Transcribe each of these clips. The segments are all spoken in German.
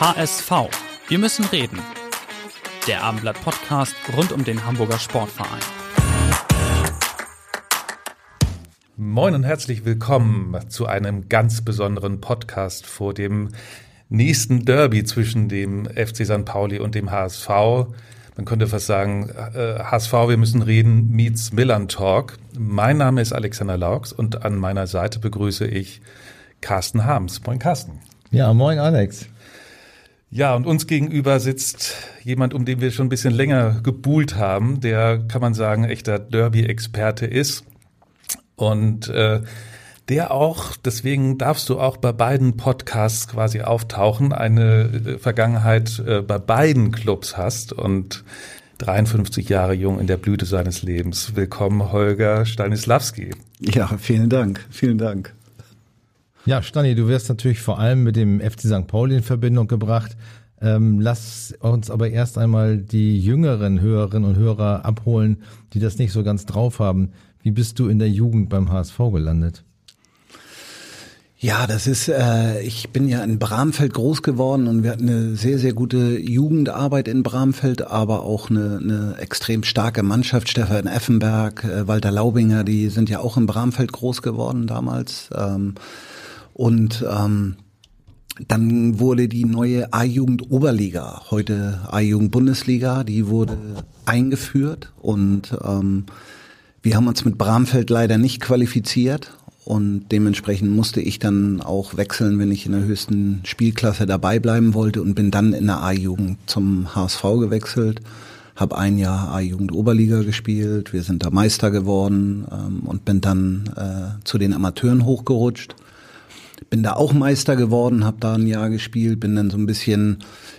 HSV. Wir müssen reden. Der Abendblatt Podcast rund um den Hamburger Sportverein. Moin und herzlich willkommen zu einem ganz besonderen Podcast vor dem nächsten Derby zwischen dem FC St. Pauli und dem HSV. Man könnte fast sagen, äh, HSV, wir müssen reden, meets Millern Talk. Mein Name ist Alexander Laux und an meiner Seite begrüße ich Carsten Harms. Moin Carsten. Ja, moin Alex. Ja, und uns gegenüber sitzt jemand, um den wir schon ein bisschen länger gebuhlt haben, der, kann man sagen, echter Derby-Experte ist und äh, der auch, deswegen darfst du auch bei beiden Podcasts quasi auftauchen, eine äh, Vergangenheit äh, bei beiden Clubs hast und 53 Jahre jung in der Blüte seines Lebens. Willkommen, Holger Stanislawski. Ja, vielen Dank, vielen Dank. Ja, Stani, du wirst natürlich vor allem mit dem FC St. Pauli in Verbindung gebracht. Ähm, lass uns aber erst einmal die jüngeren Hörerinnen und Hörer abholen, die das nicht so ganz drauf haben. Wie bist du in der Jugend beim HSV gelandet? Ja, das ist, äh, ich bin ja in Bramfeld groß geworden und wir hatten eine sehr, sehr gute Jugendarbeit in Bramfeld, aber auch eine, eine extrem starke Mannschaft. Stefan Effenberg, äh, Walter Laubinger, die sind ja auch in Bramfeld groß geworden damals. Ähm, und ähm, dann wurde die neue A-Jugend Oberliga, heute A-Jugend Bundesliga, die wurde eingeführt. Und ähm, wir haben uns mit Bramfeld leider nicht qualifiziert. Und dementsprechend musste ich dann auch wechseln, wenn ich in der höchsten Spielklasse dabei bleiben wollte und bin dann in der A-Jugend zum HSV gewechselt, habe ein Jahr A-Jugend Oberliga gespielt, wir sind da Meister geworden ähm, und bin dann äh, zu den Amateuren hochgerutscht. Bin da auch Meister geworden, habe da ein Jahr gespielt, bin dann so ein bisschen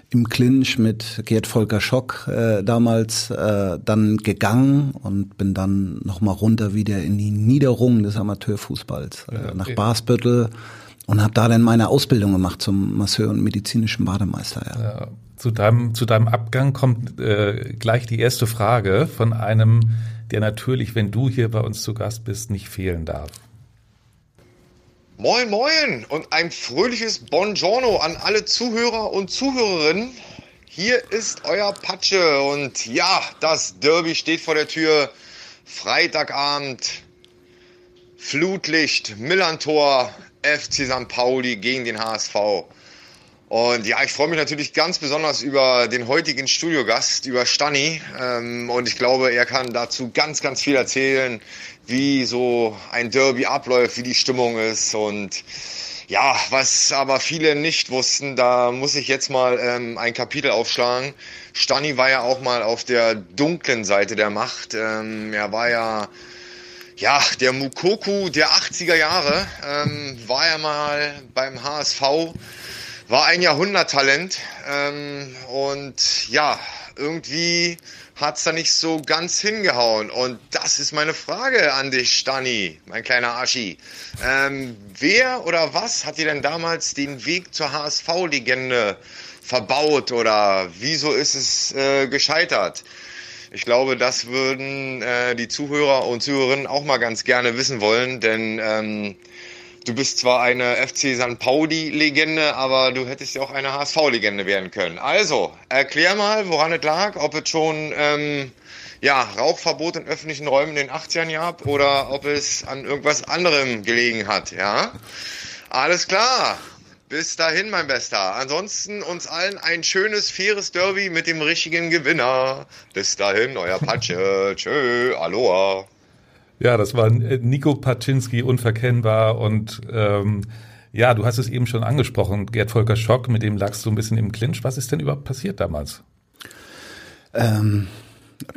im Clinch mit Gerd Volker Schock äh, damals äh, dann gegangen und bin dann nochmal runter wieder in die Niederung des Amateurfußballs äh, ja, nach Basbüttel und habe da dann meine Ausbildung gemacht zum Masseur und medizinischen Bademeister. Ja. ja zu, deinem, zu deinem Abgang kommt äh, gleich die erste Frage von einem, der natürlich, wenn du hier bei uns zu Gast bist, nicht fehlen darf. Moin, moin und ein fröhliches Buongiorno an alle Zuhörer und Zuhörerinnen. Hier ist euer Patsche und ja, das Derby steht vor der Tür. Freitagabend, Flutlicht, Millantor, FC St. Pauli gegen den HSV. Und ja, ich freue mich natürlich ganz besonders über den heutigen Studiogast, über Stani. Ähm, und ich glaube, er kann dazu ganz, ganz viel erzählen, wie so ein Derby abläuft, wie die Stimmung ist und ja, was aber viele nicht wussten, da muss ich jetzt mal ähm, ein Kapitel aufschlagen. Stani war ja auch mal auf der dunklen Seite der Macht. Ähm, er war ja, ja, der Mukoku der 80er Jahre, ähm, war ja mal beim HSV, war ein Jahrhunderttalent ähm, und ja, irgendwie hat's da nicht so ganz hingehauen. Und das ist meine Frage an dich, Stani, mein kleiner Aschi. Ähm, wer oder was hat dir denn damals den Weg zur HSV-Legende verbaut oder wieso ist es äh, gescheitert? Ich glaube, das würden äh, die Zuhörer und Zuhörerinnen auch mal ganz gerne wissen wollen, denn ähm, du bist zwar eine FC St. Pauli-Legende, aber du hättest ja auch eine HSV-Legende werden können. Also, erklär mal, woran es lag, ob es schon ähm, ja, Rauchverbot in öffentlichen Räumen in den 80ern gab oder ob es an irgendwas anderem gelegen hat, ja? Alles klar. Bis dahin, mein Bester. Ansonsten uns allen ein schönes, faires Derby mit dem richtigen Gewinner. Bis dahin, euer Patsche. Tschö, Aloha. Ja, das war äh, Nico Paczynski unverkennbar und ähm, ja, du hast es eben schon angesprochen, Gerd Volker Schock, mit dem lagst du ein bisschen im Clinch. Was ist denn überhaupt passiert damals? Ähm,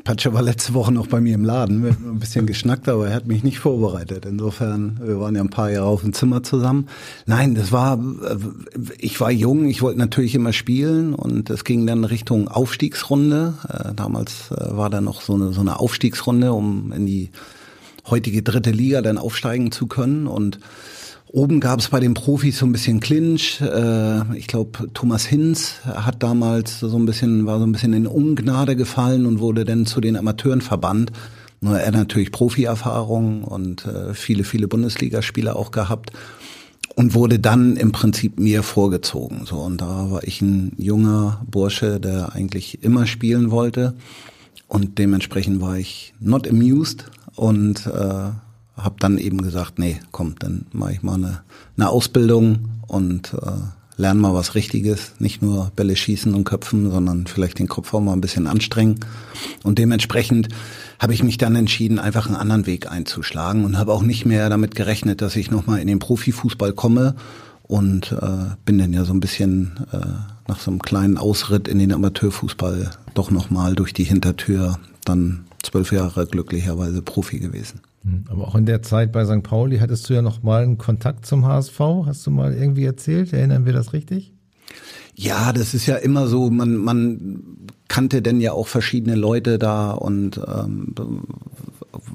Patsche war letzte Woche noch bei mir im Laden. Wir haben ein bisschen geschnackt, aber er hat mich nicht vorbereitet. Insofern, wir waren ja ein paar Jahre auf dem Zimmer zusammen. Nein, das war, äh, ich war jung, ich wollte natürlich immer spielen und es ging dann Richtung Aufstiegsrunde. Äh, damals war da noch so eine, so eine Aufstiegsrunde, um in die heutige dritte Liga dann aufsteigen zu können und Oben gab es bei den Profis so ein bisschen Clinch. Äh, ich glaube, Thomas Hinz hat damals so ein bisschen, war so ein bisschen in Ungnade gefallen und wurde dann zu den Amateuren verbannt. Nur er natürlich Profi-Erfahrung und äh, viele, viele Bundesligaspieler auch gehabt und wurde dann im Prinzip mir vorgezogen. So und da war ich ein junger Bursche, der eigentlich immer spielen wollte und dementsprechend war ich not amused und äh, habe dann eben gesagt, nee, komm, dann mache ich mal eine, eine Ausbildung und äh, lerne mal was Richtiges, nicht nur Bälle schießen und köpfen, sondern vielleicht den Kopf auch mal ein bisschen anstrengen. Und dementsprechend habe ich mich dann entschieden, einfach einen anderen Weg einzuschlagen und habe auch nicht mehr damit gerechnet, dass ich nochmal in den Profifußball komme und äh, bin dann ja so ein bisschen äh, nach so einem kleinen Ausritt in den Amateurfußball doch nochmal durch die Hintertür dann zwölf Jahre glücklicherweise Profi gewesen. Hm, aber auch in der Zeit bei St. Pauli hattest du ja noch mal einen Kontakt zum HSV. Hast du mal irgendwie erzählt? Erinnern wir das richtig? Ja, das ist ja immer so, man, man kannte denn ja auch verschiedene Leute da und ähm,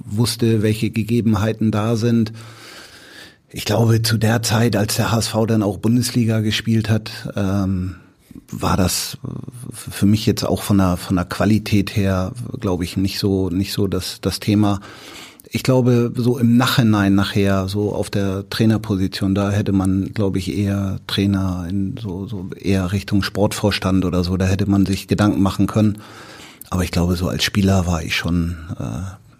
wusste, welche Gegebenheiten da sind. Ich glaube, zu der Zeit, als der HSV dann auch Bundesliga gespielt hat, ähm, war das für mich jetzt auch von der von der Qualität her, glaube ich, nicht so nicht so das das Thema ich glaube, so im Nachhinein nachher, so auf der Trainerposition, da hätte man, glaube ich, eher Trainer in so, so eher Richtung Sportvorstand oder so, da hätte man sich Gedanken machen können. Aber ich glaube, so als Spieler war ich schon äh,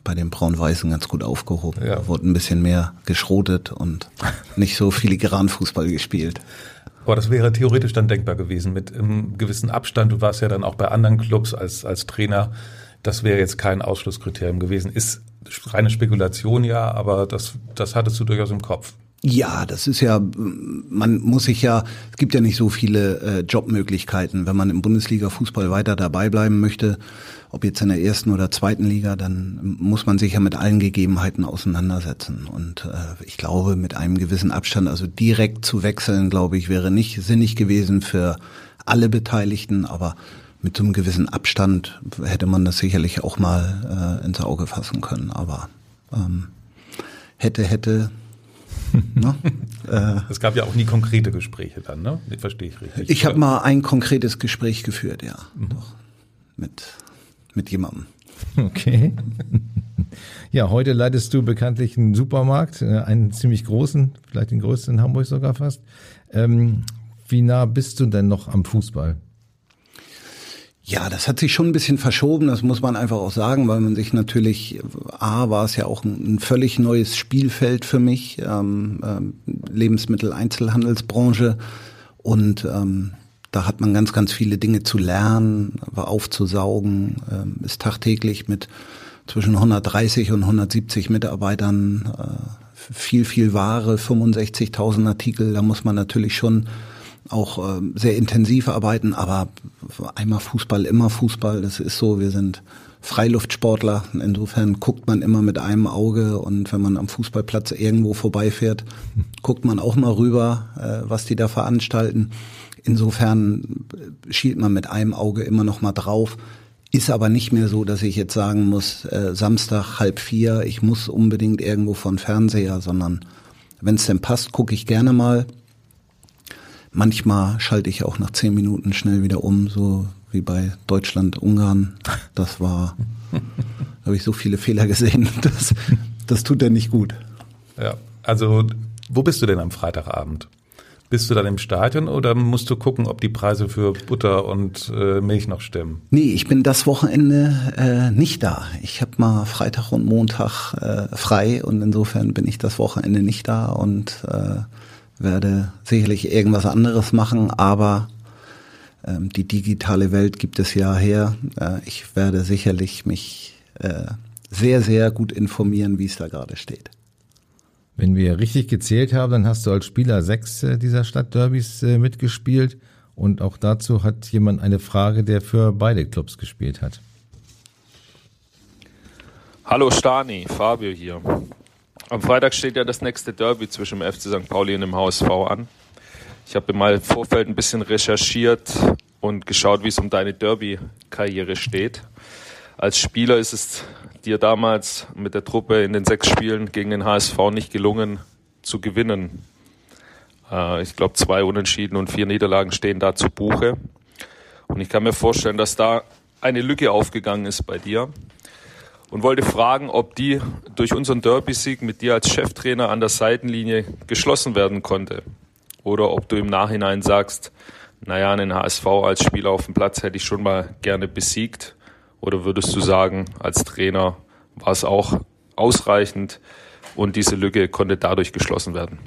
bei den Braun-Weißen ganz gut aufgehoben. Ja. Wurde ein bisschen mehr geschrotet und nicht so filigran Fußball gespielt. Aber das wäre theoretisch dann denkbar gewesen mit einem gewissen Abstand. Du warst ja dann auch bei anderen Clubs als, als Trainer. Das wäre jetzt kein Ausschlusskriterium gewesen. Ist reine Spekulation ja, aber das, das hattest du durchaus im Kopf. Ja, das ist ja, man muss sich ja, es gibt ja nicht so viele äh, Jobmöglichkeiten. Wenn man im Bundesliga-Fußball weiter dabei bleiben möchte, ob jetzt in der ersten oder zweiten Liga, dann muss man sich ja mit allen Gegebenheiten auseinandersetzen. Und äh, ich glaube, mit einem gewissen Abstand, also direkt zu wechseln, glaube ich, wäre nicht sinnig gewesen für alle Beteiligten, aber mit so einem gewissen Abstand hätte man das sicherlich auch mal äh, ins Auge fassen können. Aber ähm, hätte, hätte. ne? äh, es gab ja auch nie konkrete Gespräche dann, ne? Verstehe ich richtig. Ich habe mal ein konkretes Gespräch geführt, ja. Mhm. Doch. Mit, mit jemandem. Okay. Ja, heute leitest du bekanntlich einen Supermarkt, äh, einen ziemlich großen, vielleicht den größten in Hamburg sogar fast. Ähm, wie nah bist du denn noch am Fußball? Ja, das hat sich schon ein bisschen verschoben, das muss man einfach auch sagen, weil man sich natürlich, A, war es ja auch ein, ein völlig neues Spielfeld für mich, ähm, ähm, Lebensmittel-Einzelhandelsbranche und ähm, da hat man ganz, ganz viele Dinge zu lernen, aufzusaugen, ähm, ist tagtäglich mit zwischen 130 und 170 Mitarbeitern, äh, viel, viel Ware, 65.000 Artikel, da muss man natürlich schon auch äh, sehr intensiv arbeiten, aber einmal Fußball, immer Fußball, das ist so, wir sind Freiluftsportler, insofern guckt man immer mit einem Auge und wenn man am Fußballplatz irgendwo vorbeifährt, guckt man auch mal rüber, äh, was die da veranstalten. Insofern schielt man mit einem Auge immer noch mal drauf. Ist aber nicht mehr so, dass ich jetzt sagen muss, äh, Samstag halb vier, ich muss unbedingt irgendwo von Fernseher, sondern wenn es denn passt, gucke ich gerne mal. Manchmal schalte ich auch nach zehn Minuten schnell wieder um, so wie bei Deutschland, Ungarn. Das war, da habe ich so viele Fehler gesehen. Das, das tut ja nicht gut. Ja, also wo bist du denn am Freitagabend? Bist du dann im Stadion oder musst du gucken, ob die Preise für Butter und äh, Milch noch stimmen? Nee, ich bin das Wochenende äh, nicht da. Ich habe mal Freitag und Montag äh, frei und insofern bin ich das Wochenende nicht da und äh, werde sicherlich irgendwas anderes machen, aber ähm, die digitale Welt gibt es ja her. Äh, ich werde sicherlich mich äh, sehr, sehr gut informieren, wie es da gerade steht. Wenn wir richtig gezählt haben, dann hast du als Spieler sechs äh, dieser Stadtderbys äh, mitgespielt. Und auch dazu hat jemand eine Frage, der für beide Clubs gespielt hat. Hallo Stani, Fabio hier. Am Freitag steht ja das nächste Derby zwischen dem FC St. Pauli und dem HSV an. Ich habe mal im Vorfeld ein bisschen recherchiert und geschaut, wie es um deine Derby-Karriere steht. Als Spieler ist es dir damals mit der Truppe in den sechs Spielen gegen den HSV nicht gelungen zu gewinnen. Äh, ich glaube, zwei Unentschieden und vier Niederlagen stehen da zu Buche. Und ich kann mir vorstellen, dass da eine Lücke aufgegangen ist bei dir und wollte fragen, ob die durch unseren Derby-Sieg mit dir als Cheftrainer an der Seitenlinie geschlossen werden konnte. Oder ob du im Nachhinein sagst, naja, einen HSV als Spieler auf dem Platz hätte ich schon mal gerne besiegt. Oder würdest du sagen, als Trainer war es auch ausreichend und diese Lücke konnte dadurch geschlossen werden?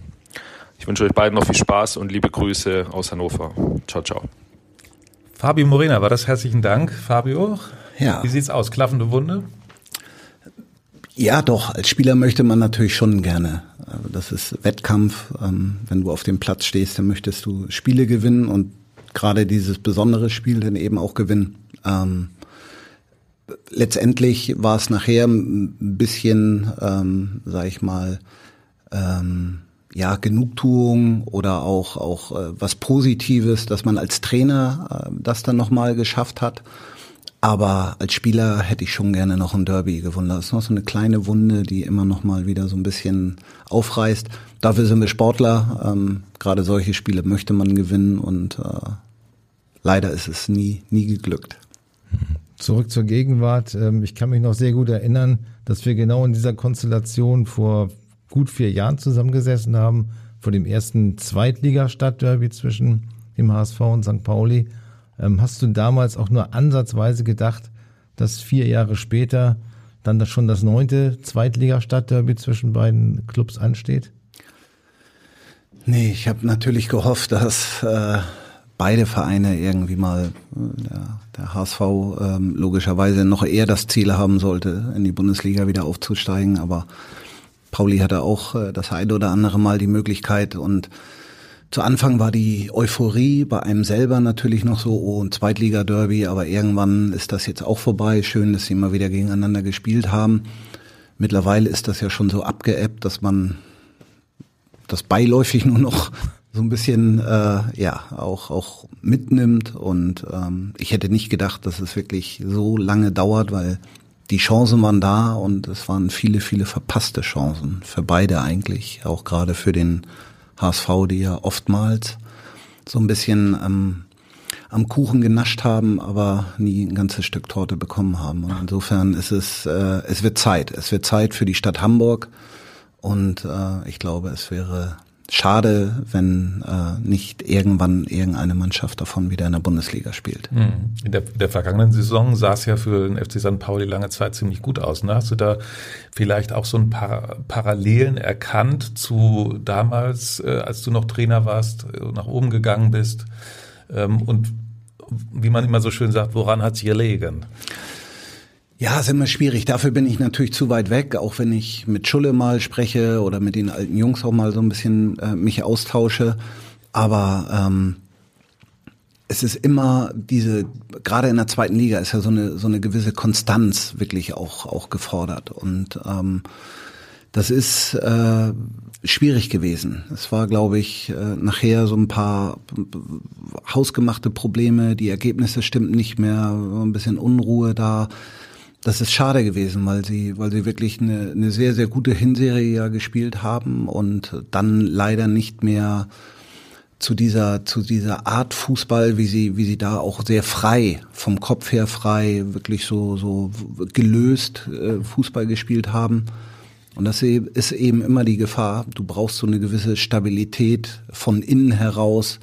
Ich wünsche euch beiden noch viel Spaß und liebe Grüße aus Hannover. Ciao, ciao. Fabio Morena, war das herzlichen Dank. Fabio, ja. wie sieht's aus? Klaffende Wunde? Ja, doch. Als Spieler möchte man natürlich schon gerne. Das ist Wettkampf. Ähm, wenn du auf dem Platz stehst, dann möchtest du Spiele gewinnen und gerade dieses besondere Spiel dann eben auch gewinnen. Ähm, letztendlich war es nachher ein bisschen, ähm, sag ich mal, ähm, ja, Genugtuung oder auch, auch äh, was Positives, dass man als Trainer äh, das dann nochmal geschafft hat. Aber als Spieler hätte ich schon gerne noch ein Derby gewonnen. Das ist noch so eine kleine Wunde, die immer noch mal wieder so ein bisschen aufreißt. Dafür sind wir Sportler. Ähm, Gerade solche Spiele möchte man gewinnen und äh, leider ist es nie, nie geglückt. Zurück zur Gegenwart. Ähm, ich kann mich noch sehr gut erinnern, dass wir genau in dieser Konstellation vor gut vier Jahren zusammengesessen haben, vor dem ersten Zweitliga-Stadtderby zwischen dem HSV und St. Pauli. Ähm, hast du damals auch nur ansatzweise gedacht, dass vier Jahre später dann das schon das neunte Zweitliga-Stadtderby zwischen beiden Clubs ansteht? Nee, ich habe natürlich gehofft, dass äh, beide Vereine irgendwie mal, äh, der, der HSV ähm, logischerweise noch eher das Ziel haben sollte, in die Bundesliga wieder aufzusteigen. Aber Pauli hatte auch äh, das eine oder andere Mal die Möglichkeit und zu Anfang war die Euphorie bei einem selber natürlich noch so, oh, ein Zweitliga-Derby, aber irgendwann ist das jetzt auch vorbei. Schön, dass sie immer wieder gegeneinander gespielt haben. Mittlerweile ist das ja schon so abgeebbt, dass man das beiläufig nur noch so ein bisschen äh, ja auch auch mitnimmt und ähm, ich hätte nicht gedacht, dass es wirklich so lange dauert, weil die Chancen waren da und es waren viele viele verpasste Chancen für beide eigentlich, auch gerade für den HSV, die ja oftmals so ein bisschen ähm, am Kuchen genascht haben, aber nie ein ganzes Stück Torte bekommen haben. Und insofern ist es, äh, es wird Zeit. Es wird Zeit für die Stadt Hamburg. Und äh, ich glaube, es wäre schade, wenn äh, nicht irgendwann irgendeine Mannschaft davon wieder in der Bundesliga spielt. Hm. In der, der vergangenen Saison sah es ja für den FC St. Pauli lange Zeit ziemlich gut aus. Ne? Hast du da vielleicht auch so ein paar Parallelen erkannt zu damals, äh, als du noch Trainer warst, äh, nach oben gegangen bist? Ähm, und wie man immer so schön sagt, woran hat es gelegen? Ja, ist immer schwierig. Dafür bin ich natürlich zu weit weg, auch wenn ich mit Schulle mal spreche oder mit den alten Jungs auch mal so ein bisschen äh, mich austausche. Aber ähm, es ist immer diese, gerade in der zweiten Liga ist ja so eine so eine gewisse Konstanz wirklich auch auch gefordert und ähm, das ist äh, schwierig gewesen. Es war, glaube ich, äh, nachher so ein paar hausgemachte Probleme. Die Ergebnisse stimmten nicht mehr, ein bisschen Unruhe da das ist schade gewesen, weil sie, weil sie wirklich eine, eine sehr, sehr gute Hinserie ja gespielt haben und dann leider nicht mehr zu dieser, zu dieser Art Fußball, wie sie, wie sie da auch sehr frei, vom Kopf her frei, wirklich so, so gelöst äh, Fußball gespielt haben. Und das ist eben immer die Gefahr. Du brauchst so eine gewisse Stabilität von innen heraus,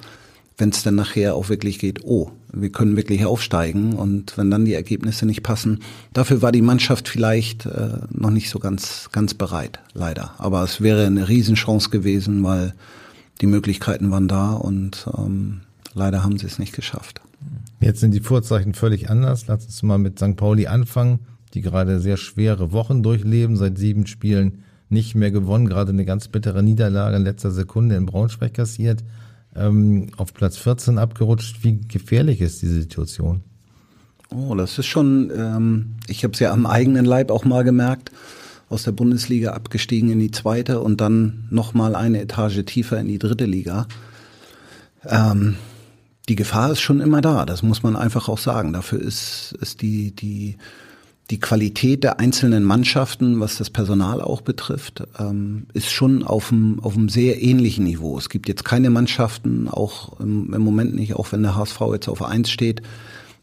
wenn es dann nachher auch wirklich geht, oh, wir können wirklich aufsteigen und wenn dann die Ergebnisse nicht passen, dafür war die Mannschaft vielleicht äh, noch nicht so ganz ganz bereit, leider. Aber es wäre eine Riesenchance gewesen, weil die Möglichkeiten waren da und ähm, leider haben sie es nicht geschafft. Jetzt sind die Vorzeichen völlig anders. Lass uns mal mit St. Pauli anfangen, die gerade sehr schwere Wochen durchleben, seit sieben Spielen nicht mehr gewonnen, gerade eine ganz bittere Niederlage in letzter Sekunde in Braunschweig kassiert ähm, auf Platz 14 abgerutscht. Wie gefährlich ist diese Situation? Oh, das ist schon, ähm, ich habe es ja am eigenen Leib auch mal gemerkt, aus der Bundesliga abgestiegen in die zweite und dann nochmal eine Etage tiefer in die dritte Liga. Ähm, die Gefahr ist schon immer da, das muss man einfach auch sagen. Dafür ist, ist die, die, die Qualität der einzelnen Mannschaften, was das Personal auch betrifft, ähm, ist schon auf einem, auf einem sehr ähnlichen Niveau. Es gibt jetzt keine Mannschaften, auch im, im Moment nicht, auch wenn der HSV jetzt auf eins steht,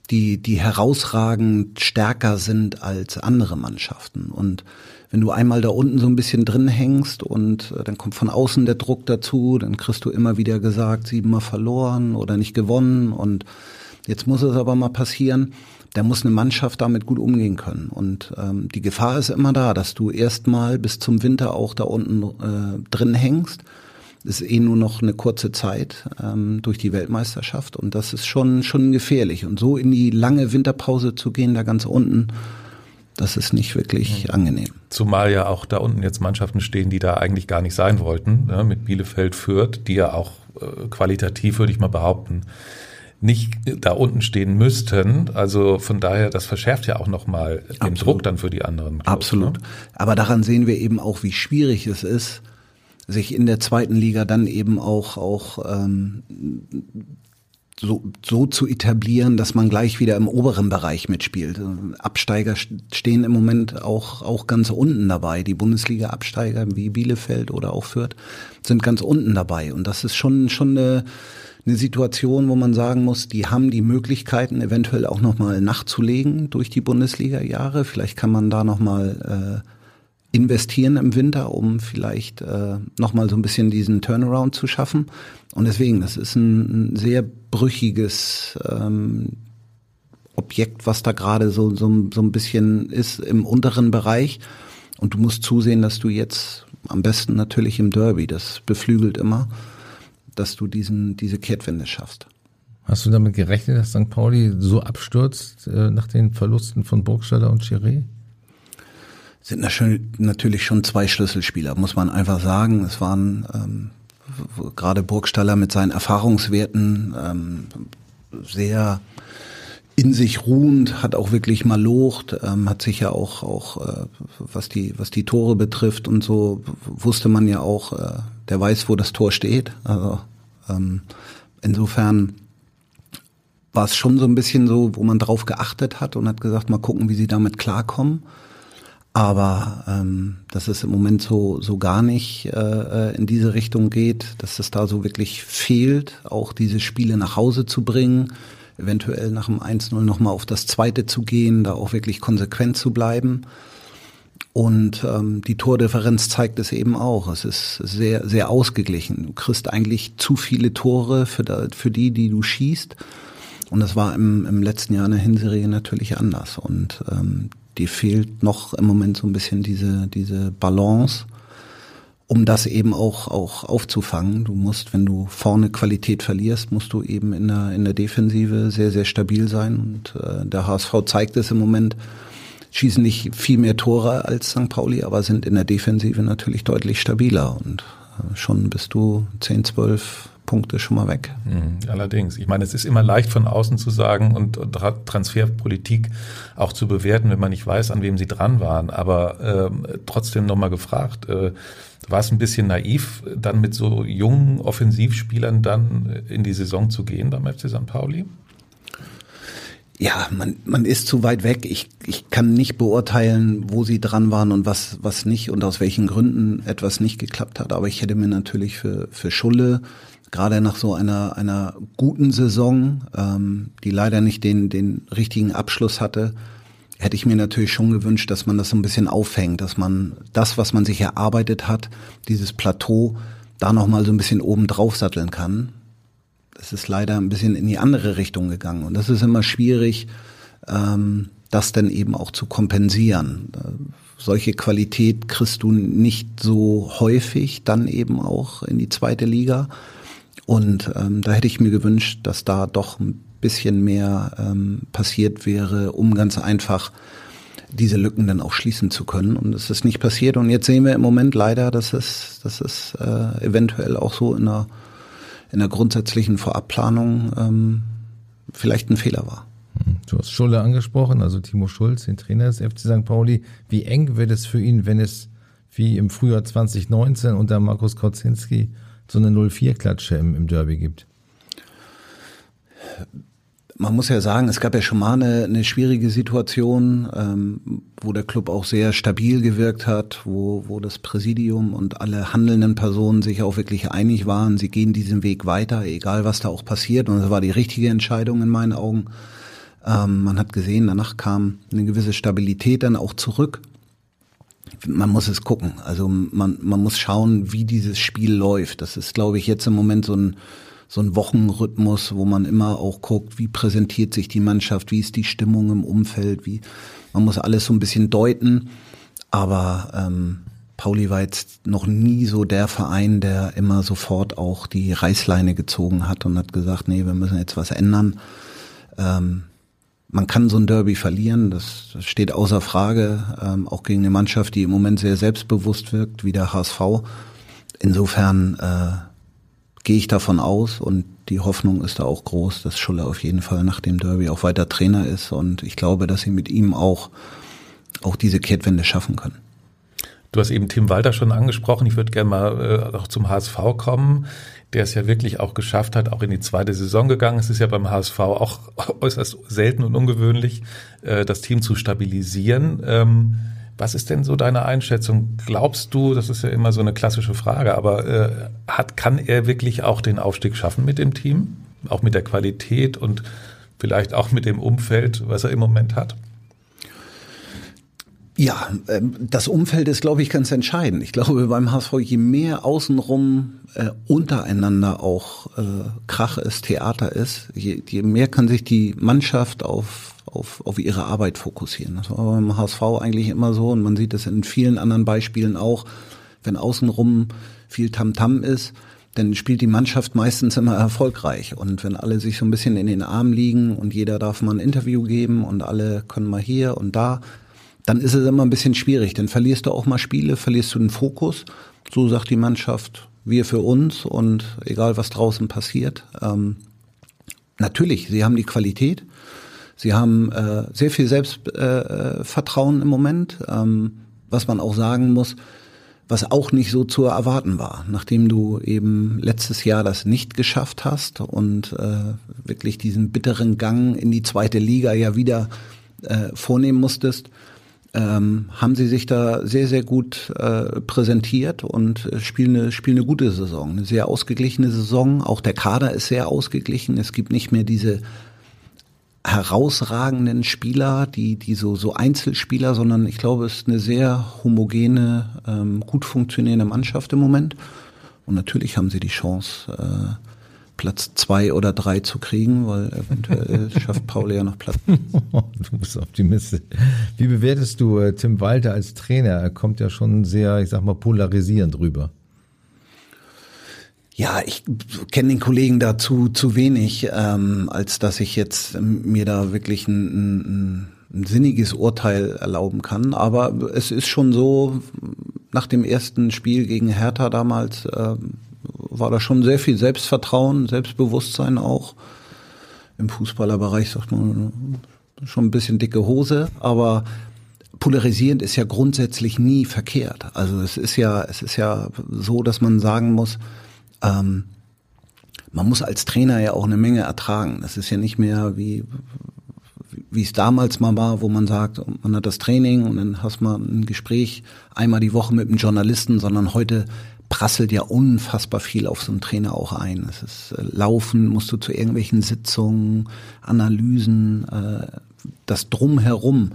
die, die herausragend stärker sind als andere Mannschaften. Und wenn du einmal da unten so ein bisschen drin hängst und äh, dann kommt von außen der Druck dazu, dann kriegst du immer wieder gesagt, siebenmal verloren oder nicht gewonnen und jetzt muss es aber mal passieren. Da muss eine Mannschaft damit gut umgehen können. Und ähm, die Gefahr ist immer da, dass du erstmal bis zum Winter auch da unten äh, drin hängst ist eh nur noch eine kurze Zeit ähm, durch die Weltmeisterschaft und das ist schon schon gefährlich und so in die lange Winterpause zu gehen da ganz unten das ist nicht wirklich mhm. angenehm. Zumal ja auch da unten jetzt Mannschaften stehen, die da eigentlich gar nicht sein wollten, ne, mit Bielefeld führt, die ja auch äh, qualitativ, würde ich mal behaupten, nicht da unten stehen müssten. Also von daher, das verschärft ja auch nochmal den Absolut. Druck dann für die anderen. Clubs, Absolut. Ne? Aber daran sehen wir eben auch, wie schwierig es ist, sich in der zweiten Liga dann eben auch, auch ähm, so, so zu etablieren, dass man gleich wieder im oberen Bereich mitspielt. Absteiger stehen im Moment auch, auch ganz unten dabei. Die Bundesliga-Absteiger wie Bielefeld oder auch Fürth sind ganz unten dabei. Und das ist schon, schon eine, eine Situation, wo man sagen muss, die haben die Möglichkeiten, eventuell auch nochmal nachzulegen durch die Bundesliga-Jahre. Vielleicht kann man da nochmal äh, investieren im Winter, um vielleicht äh, nochmal so ein bisschen diesen Turnaround zu schaffen. Und deswegen, das ist ein, ein sehr brüchiges ähm, Objekt, was da gerade so, so, so ein bisschen ist im unteren Bereich. Und du musst zusehen, dass du jetzt am besten natürlich im Derby, das beflügelt immer, dass du diesen, diese Kehrtwende schaffst. Hast du damit gerechnet, dass St. Pauli so abstürzt äh, nach den Verlusten von Burgstaller und Chiré? sind natürlich schon zwei Schlüsselspieler, muss man einfach sagen. Es waren ähm, gerade Burgstaller mit seinen Erfahrungswerten ähm, sehr in sich ruhend, hat auch wirklich mal locht, ähm, hat sich ja auch, auch äh, was die was die Tore betrifft und so wusste man ja auch, äh, der weiß, wo das Tor steht. Also ähm, insofern war es schon so ein bisschen so, wo man drauf geachtet hat und hat gesagt, mal gucken, wie sie damit klarkommen. Aber ähm, dass es im Moment so, so gar nicht äh, äh in diese Richtung geht, dass es da so wirklich fehlt, auch diese Spiele nach Hause zu bringen, eventuell nach dem 1-0 nochmal auf das zweite zu gehen, da auch wirklich konsequent zu bleiben. Und ähm, die Tordifferenz zeigt es eben auch. Es ist sehr, sehr ausgeglichen. Du kriegst eigentlich zu viele Tore für, da, für die, die du schießt. Und das war im, im letzten Jahr in der Hinserie natürlich anders. Und ähm, die fehlt noch im Moment so ein bisschen diese, diese Balance, um das eben auch, auch aufzufangen. Du musst, wenn du vorne Qualität verlierst, musst du eben in der, in der Defensive sehr, sehr stabil sein. Und äh, der HSV zeigt es im Moment, schießen nicht viel mehr Tore als St. Pauli, aber sind in der Defensive natürlich deutlich stabiler. Und äh, schon bist du 10, 12 Punkte schon mal weg. Mhm, allerdings. Ich meine, es ist immer leicht von außen zu sagen und Transferpolitik auch zu bewerten, wenn man nicht weiß, an wem sie dran waren. Aber äh, trotzdem nochmal gefragt, äh, war es ein bisschen naiv, dann mit so jungen Offensivspielern dann in die Saison zu gehen beim FC St. Pauli? Ja, man, man ist zu weit weg. Ich, ich kann nicht beurteilen, wo sie dran waren und was, was nicht und aus welchen Gründen etwas nicht geklappt hat. Aber ich hätte mir natürlich für, für Schulle gerade nach so einer, einer guten Saison, ähm, die leider nicht den, den richtigen Abschluss hatte, hätte ich mir natürlich schon gewünscht, dass man das so ein bisschen aufhängt, dass man das, was man sich erarbeitet hat, dieses Plateau, da nochmal so ein bisschen oben drauf satteln kann. Es ist leider ein bisschen in die andere Richtung gegangen. Und das ist immer schwierig, ähm, das dann eben auch zu kompensieren. Solche Qualität kriegst du nicht so häufig dann eben auch in die zweite Liga. Und ähm, da hätte ich mir gewünscht, dass da doch ein bisschen mehr ähm, passiert wäre, um ganz einfach diese Lücken dann auch schließen zu können. Und es ist nicht passiert. Und jetzt sehen wir im Moment leider, dass es, dass es äh, eventuell auch so in der, in der grundsätzlichen Vorabplanung ähm, vielleicht ein Fehler war. Du hast Schulle angesprochen, also Timo Schulz, den Trainer des FC St. Pauli. Wie eng wird es für ihn, wenn es wie im Frühjahr 2019 unter Markus Kocinski so eine 0-4-Klatsche im, im Derby gibt? man muss ja sagen, es gab ja schon mal eine, eine schwierige Situation, ähm, wo der Club auch sehr stabil gewirkt hat, wo, wo das Präsidium und alle handelnden Personen sich auch wirklich einig waren, sie gehen diesen Weg weiter, egal was da auch passiert. Und das war die richtige Entscheidung in meinen Augen. Ähm, man hat gesehen, danach kam eine gewisse Stabilität dann auch zurück. Man muss es gucken. Also man, man muss schauen, wie dieses Spiel läuft. Das ist, glaube ich, jetzt im Moment so ein so ein Wochenrhythmus, wo man immer auch guckt, wie präsentiert sich die Mannschaft, wie ist die Stimmung im Umfeld, wie man muss alles so ein bisschen deuten. Aber ähm, Pauli war jetzt noch nie so der Verein, der immer sofort auch die Reißleine gezogen hat und hat gesagt, nee, wir müssen jetzt was ändern. Ähm, man kann so ein Derby verlieren, das, das steht außer Frage, ähm, auch gegen eine Mannschaft, die im Moment sehr selbstbewusst wirkt, wie der HSV. Insofern äh, gehe ich davon aus und die Hoffnung ist da auch groß, dass Schulle auf jeden Fall nach dem Derby auch weiter Trainer ist und ich glaube, dass sie mit ihm auch, auch diese Kehrtwende schaffen können. Du hast eben Tim Walter schon angesprochen. Ich würde gerne mal äh, auch zum HSV kommen, der es ja wirklich auch geschafft hat, auch in die zweite Saison gegangen. Es ist ja beim HSV auch äußerst selten und ungewöhnlich, äh, das Team zu stabilisieren. Ähm, was ist denn so deine Einschätzung? Glaubst du, das ist ja immer so eine klassische Frage, aber äh, hat, kann er wirklich auch den Aufstieg schaffen mit dem Team? Auch mit der Qualität und vielleicht auch mit dem Umfeld, was er im Moment hat? Ja, ähm, das Umfeld ist, glaube ich, ganz entscheidend. Ich glaube, beim HSV, je mehr außenrum äh, untereinander auch äh, Krach ist, Theater ist, je, je mehr kann sich die Mannschaft auf, auf, auf ihre Arbeit fokussieren. Das war beim HSV eigentlich immer so und man sieht es in vielen anderen Beispielen auch. Wenn außenrum viel Tamtam -Tam ist, dann spielt die Mannschaft meistens immer erfolgreich. Und wenn alle sich so ein bisschen in den Armen liegen und jeder darf mal ein Interview geben und alle können mal hier und da, dann ist es immer ein bisschen schwierig. Dann verlierst du auch mal Spiele, verlierst du den Fokus. So sagt die Mannschaft, wir für uns und egal was draußen passiert. Ähm, natürlich, sie haben die Qualität. Sie haben äh, sehr viel Selbstvertrauen äh, im Moment. Ähm, was man auch sagen muss, was auch nicht so zu erwarten war, nachdem du eben letztes Jahr das nicht geschafft hast und äh, wirklich diesen bitteren Gang in die zweite Liga ja wieder äh, vornehmen musstest ähm, haben sie sich da sehr, sehr gut äh, präsentiert und äh, spielen eine, spielen eine gute Saison, eine sehr ausgeglichene Saison. Auch der Kader ist sehr ausgeglichen. Es gibt nicht mehr diese herausragenden Spieler, die, die so, so Einzelspieler, sondern ich glaube, es ist eine sehr homogene, ähm, gut funktionierende Mannschaft im Moment. Und natürlich haben sie die Chance, äh, Platz zwei oder drei zu kriegen, weil eventuell schafft Paul ja noch Platz. du bist optimistisch. Wie bewertest du äh, Tim Walter als Trainer? Er kommt ja schon sehr, ich sag mal, polarisierend rüber. Ja, ich kenne den Kollegen dazu zu wenig, ähm, als dass ich jetzt mir da wirklich ein, ein, ein sinniges Urteil erlauben kann. Aber es ist schon so, nach dem ersten Spiel gegen Hertha damals, ähm, war da schon sehr viel Selbstvertrauen, Selbstbewusstsein auch. Im Fußballerbereich sagt man schon ein bisschen dicke Hose, aber polarisierend ist ja grundsätzlich nie verkehrt. Also es ist ja, es ist ja so, dass man sagen muss, ähm, man muss als Trainer ja auch eine Menge ertragen. Das ist ja nicht mehr wie, wie es damals mal war, wo man sagt, man hat das Training und dann hast man ein Gespräch einmal die Woche mit einem Journalisten, sondern heute prasselt ja unfassbar viel auf so einen Trainer auch ein. Es ist äh, Laufen, musst du zu irgendwelchen Sitzungen, Analysen, äh, das Drumherum.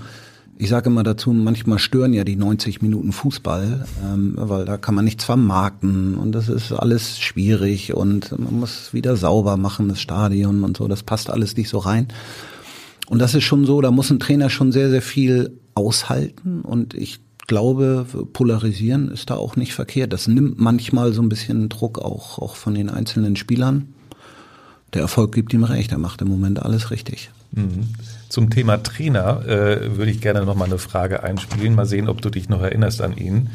Ich sage immer dazu, manchmal stören ja die 90 Minuten Fußball, ähm, weil da kann man nichts vermarkten und das ist alles schwierig und man muss wieder sauber machen, das Stadion und so, das passt alles nicht so rein. Und das ist schon so, da muss ein Trainer schon sehr, sehr viel aushalten und ich glaube, polarisieren ist da auch nicht verkehrt. Das nimmt manchmal so ein bisschen Druck auch, auch von den einzelnen Spielern. Der Erfolg gibt ihm recht, er macht im Moment alles richtig. Mhm. Zum Thema Trainer äh, würde ich gerne noch mal eine Frage einspielen. Mal sehen, ob du dich noch erinnerst an ihn,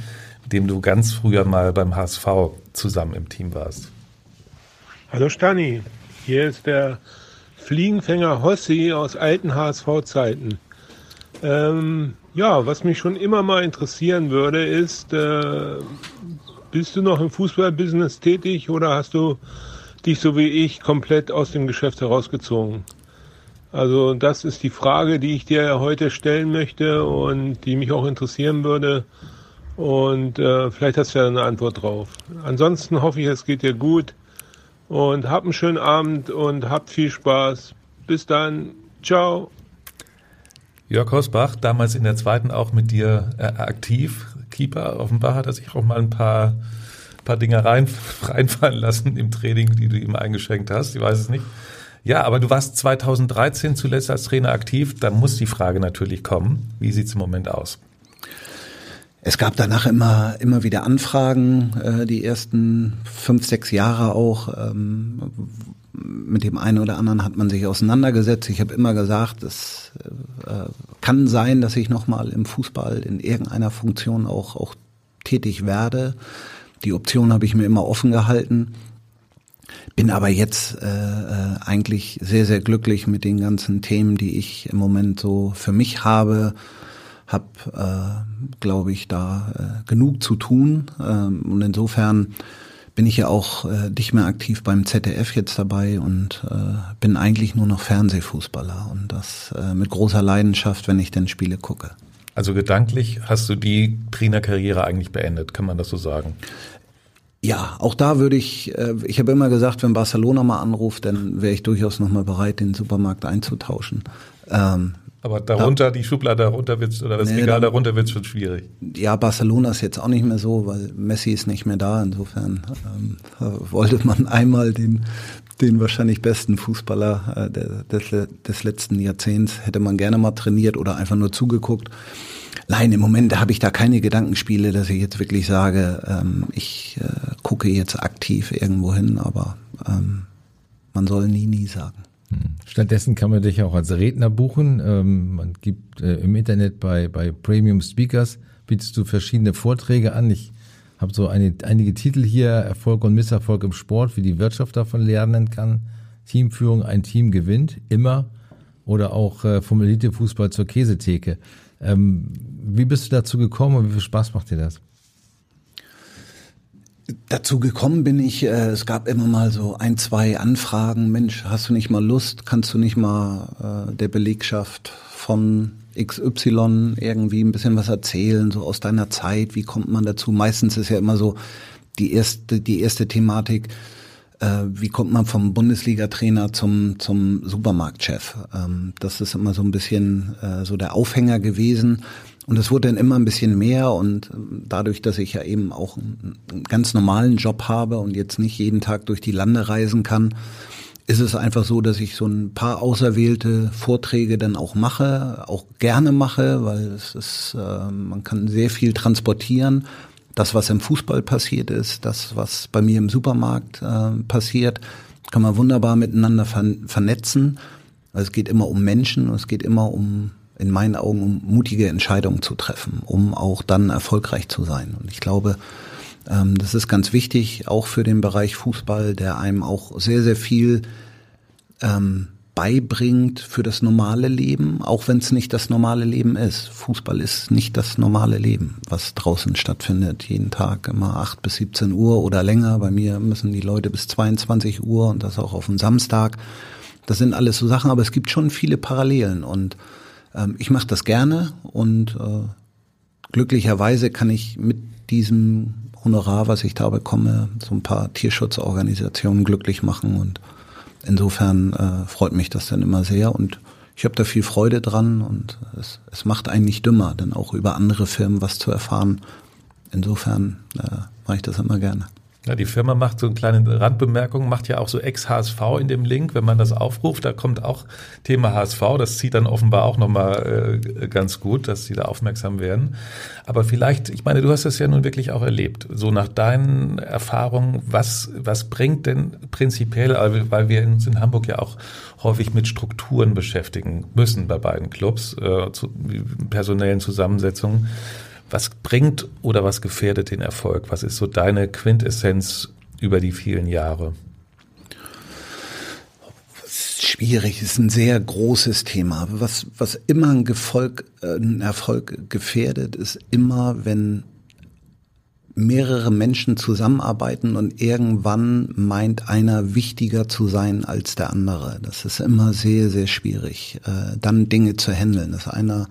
dem du ganz früher mal beim HSV zusammen im Team warst. Hallo Stani, hier ist der Fliegenfänger Hossi aus alten HSV-Zeiten. Ähm, ja, was mich schon immer mal interessieren würde, ist, äh, bist du noch im Fußballbusiness tätig oder hast du dich so wie ich komplett aus dem Geschäft herausgezogen? Also das ist die Frage, die ich dir heute stellen möchte und die mich auch interessieren würde. Und äh, vielleicht hast du ja eine Antwort drauf. Ansonsten hoffe ich, es geht dir gut und hab einen schönen Abend und habt viel Spaß. Bis dann. Ciao. Jörg Hosbach, damals in der zweiten auch mit dir äh, aktiv. Keeper, offenbar hat er sich auch mal ein paar, paar Dinge rein, reinfallen lassen im Training, die du ihm eingeschenkt hast. Ich weiß es nicht. Ja, aber du warst 2013 zuletzt als Trainer aktiv. Da muss die Frage natürlich kommen. Wie sieht's im Moment aus? Es gab danach immer, immer wieder Anfragen, äh, die ersten fünf, sechs Jahre auch. Ähm, mit dem einen oder anderen hat man sich auseinandergesetzt. Ich habe immer gesagt, es äh, kann sein, dass ich nochmal im Fußball in irgendeiner Funktion auch, auch tätig werde. Die Option habe ich mir immer offen gehalten. Bin aber jetzt äh, äh, eigentlich sehr, sehr glücklich mit den ganzen Themen, die ich im Moment so für mich habe. Hab, äh, glaube ich, da äh, genug zu tun. Ähm, und insofern bin ich ja auch äh, nicht mehr aktiv beim ZDF jetzt dabei und äh, bin eigentlich nur noch Fernsehfußballer und das äh, mit großer Leidenschaft, wenn ich denn Spiele gucke. Also gedanklich hast du die Trainerkarriere eigentlich beendet, kann man das so sagen? Ja, auch da würde ich, äh, ich habe immer gesagt, wenn Barcelona mal anruft, dann wäre ich durchaus nochmal bereit, den Supermarkt einzutauschen. Ähm, aber darunter, da, die Schublade darunter wird oder das nee, Regal darunter wird schon schwierig. Ja, Barcelona ist jetzt auch nicht mehr so, weil Messi ist nicht mehr da. Insofern ähm, wollte man einmal den, den wahrscheinlich besten Fußballer äh, des, des letzten Jahrzehnts, hätte man gerne mal trainiert oder einfach nur zugeguckt. Nein, im Moment habe ich da keine Gedankenspiele, dass ich jetzt wirklich sage, ähm, ich äh, gucke jetzt aktiv irgendwo hin, aber ähm, man soll nie, nie sagen. Stattdessen kann man dich auch als Redner buchen. Ähm, man gibt äh, im Internet bei, bei Premium Speakers, bietest du verschiedene Vorträge an. Ich habe so eine, einige Titel hier, Erfolg und Misserfolg im Sport, wie die Wirtschaft davon lernen kann. Teamführung, ein Team gewinnt, immer. Oder auch äh, vom Elitefußball zur Käsetheke. Ähm, wie bist du dazu gekommen und wie viel Spaß macht dir das? Dazu gekommen bin ich, äh, es gab immer mal so ein, zwei Anfragen. Mensch, hast du nicht mal Lust? Kannst du nicht mal äh, der Belegschaft von XY irgendwie ein bisschen was erzählen, so aus deiner Zeit? Wie kommt man dazu? Meistens ist ja immer so die erste, die erste Thematik, äh, wie kommt man vom Bundesliga-Trainer zum, zum Supermarktchef? Ähm, das ist immer so ein bisschen äh, so der Aufhänger gewesen. Und es wurde dann immer ein bisschen mehr und ähm, dadurch, dass ich ja eben auch einen, ganz normalen Job habe und jetzt nicht jeden Tag durch die Lande reisen kann, ist es einfach so, dass ich so ein paar auserwählte Vorträge dann auch mache, auch gerne mache, weil es ist, äh, man kann sehr viel transportieren das, was im Fußball passiert ist, das, was bei mir im Supermarkt äh, passiert, kann man wunderbar miteinander vernetzen. Es geht immer um Menschen, es geht immer um, in meinen Augen, um mutige Entscheidungen zu treffen, um auch dann erfolgreich zu sein. Und ich glaube, ähm, das ist ganz wichtig, auch für den Bereich Fußball, der einem auch sehr, sehr viel ähm, beibringt für das normale Leben, auch wenn es nicht das normale Leben ist. Fußball ist nicht das normale Leben, was draußen stattfindet, jeden Tag immer 8 bis 17 Uhr oder länger. Bei mir müssen die Leute bis 22 Uhr und das auch auf dem Samstag. Das sind alles so Sachen, aber es gibt schon viele Parallelen und ähm, ich mache das gerne und äh, glücklicherweise kann ich mit diesem Honorar, was ich da bekomme, so ein paar Tierschutzorganisationen glücklich machen und insofern äh, freut mich das dann immer sehr und ich habe da viel Freude dran und es, es macht einen nicht dümmer, dann auch über andere Firmen was zu erfahren. Insofern äh, mache ich das immer gerne. Ja, die Firma macht so eine kleine Randbemerkung, macht ja auch so ex-HSV in dem Link, wenn man das aufruft, da kommt auch Thema HSV, das zieht dann offenbar auch nochmal äh, ganz gut, dass sie da aufmerksam werden. Aber vielleicht, ich meine, du hast das ja nun wirklich auch erlebt, so nach deinen Erfahrungen, was, was bringt denn prinzipiell, weil wir uns in Hamburg ja auch häufig mit Strukturen beschäftigen müssen bei beiden Clubs, äh, zu, personellen Zusammensetzungen, was bringt oder was gefährdet den Erfolg? Was ist so deine Quintessenz über die vielen Jahre? Schwierig, ist ein sehr großes Thema. Was, was immer ein, Gefolg, äh, ein Erfolg gefährdet, ist immer, wenn mehrere Menschen zusammenarbeiten und irgendwann meint einer wichtiger zu sein als der andere. Das ist immer sehr, sehr schwierig, äh, dann Dinge zu handeln, dass einer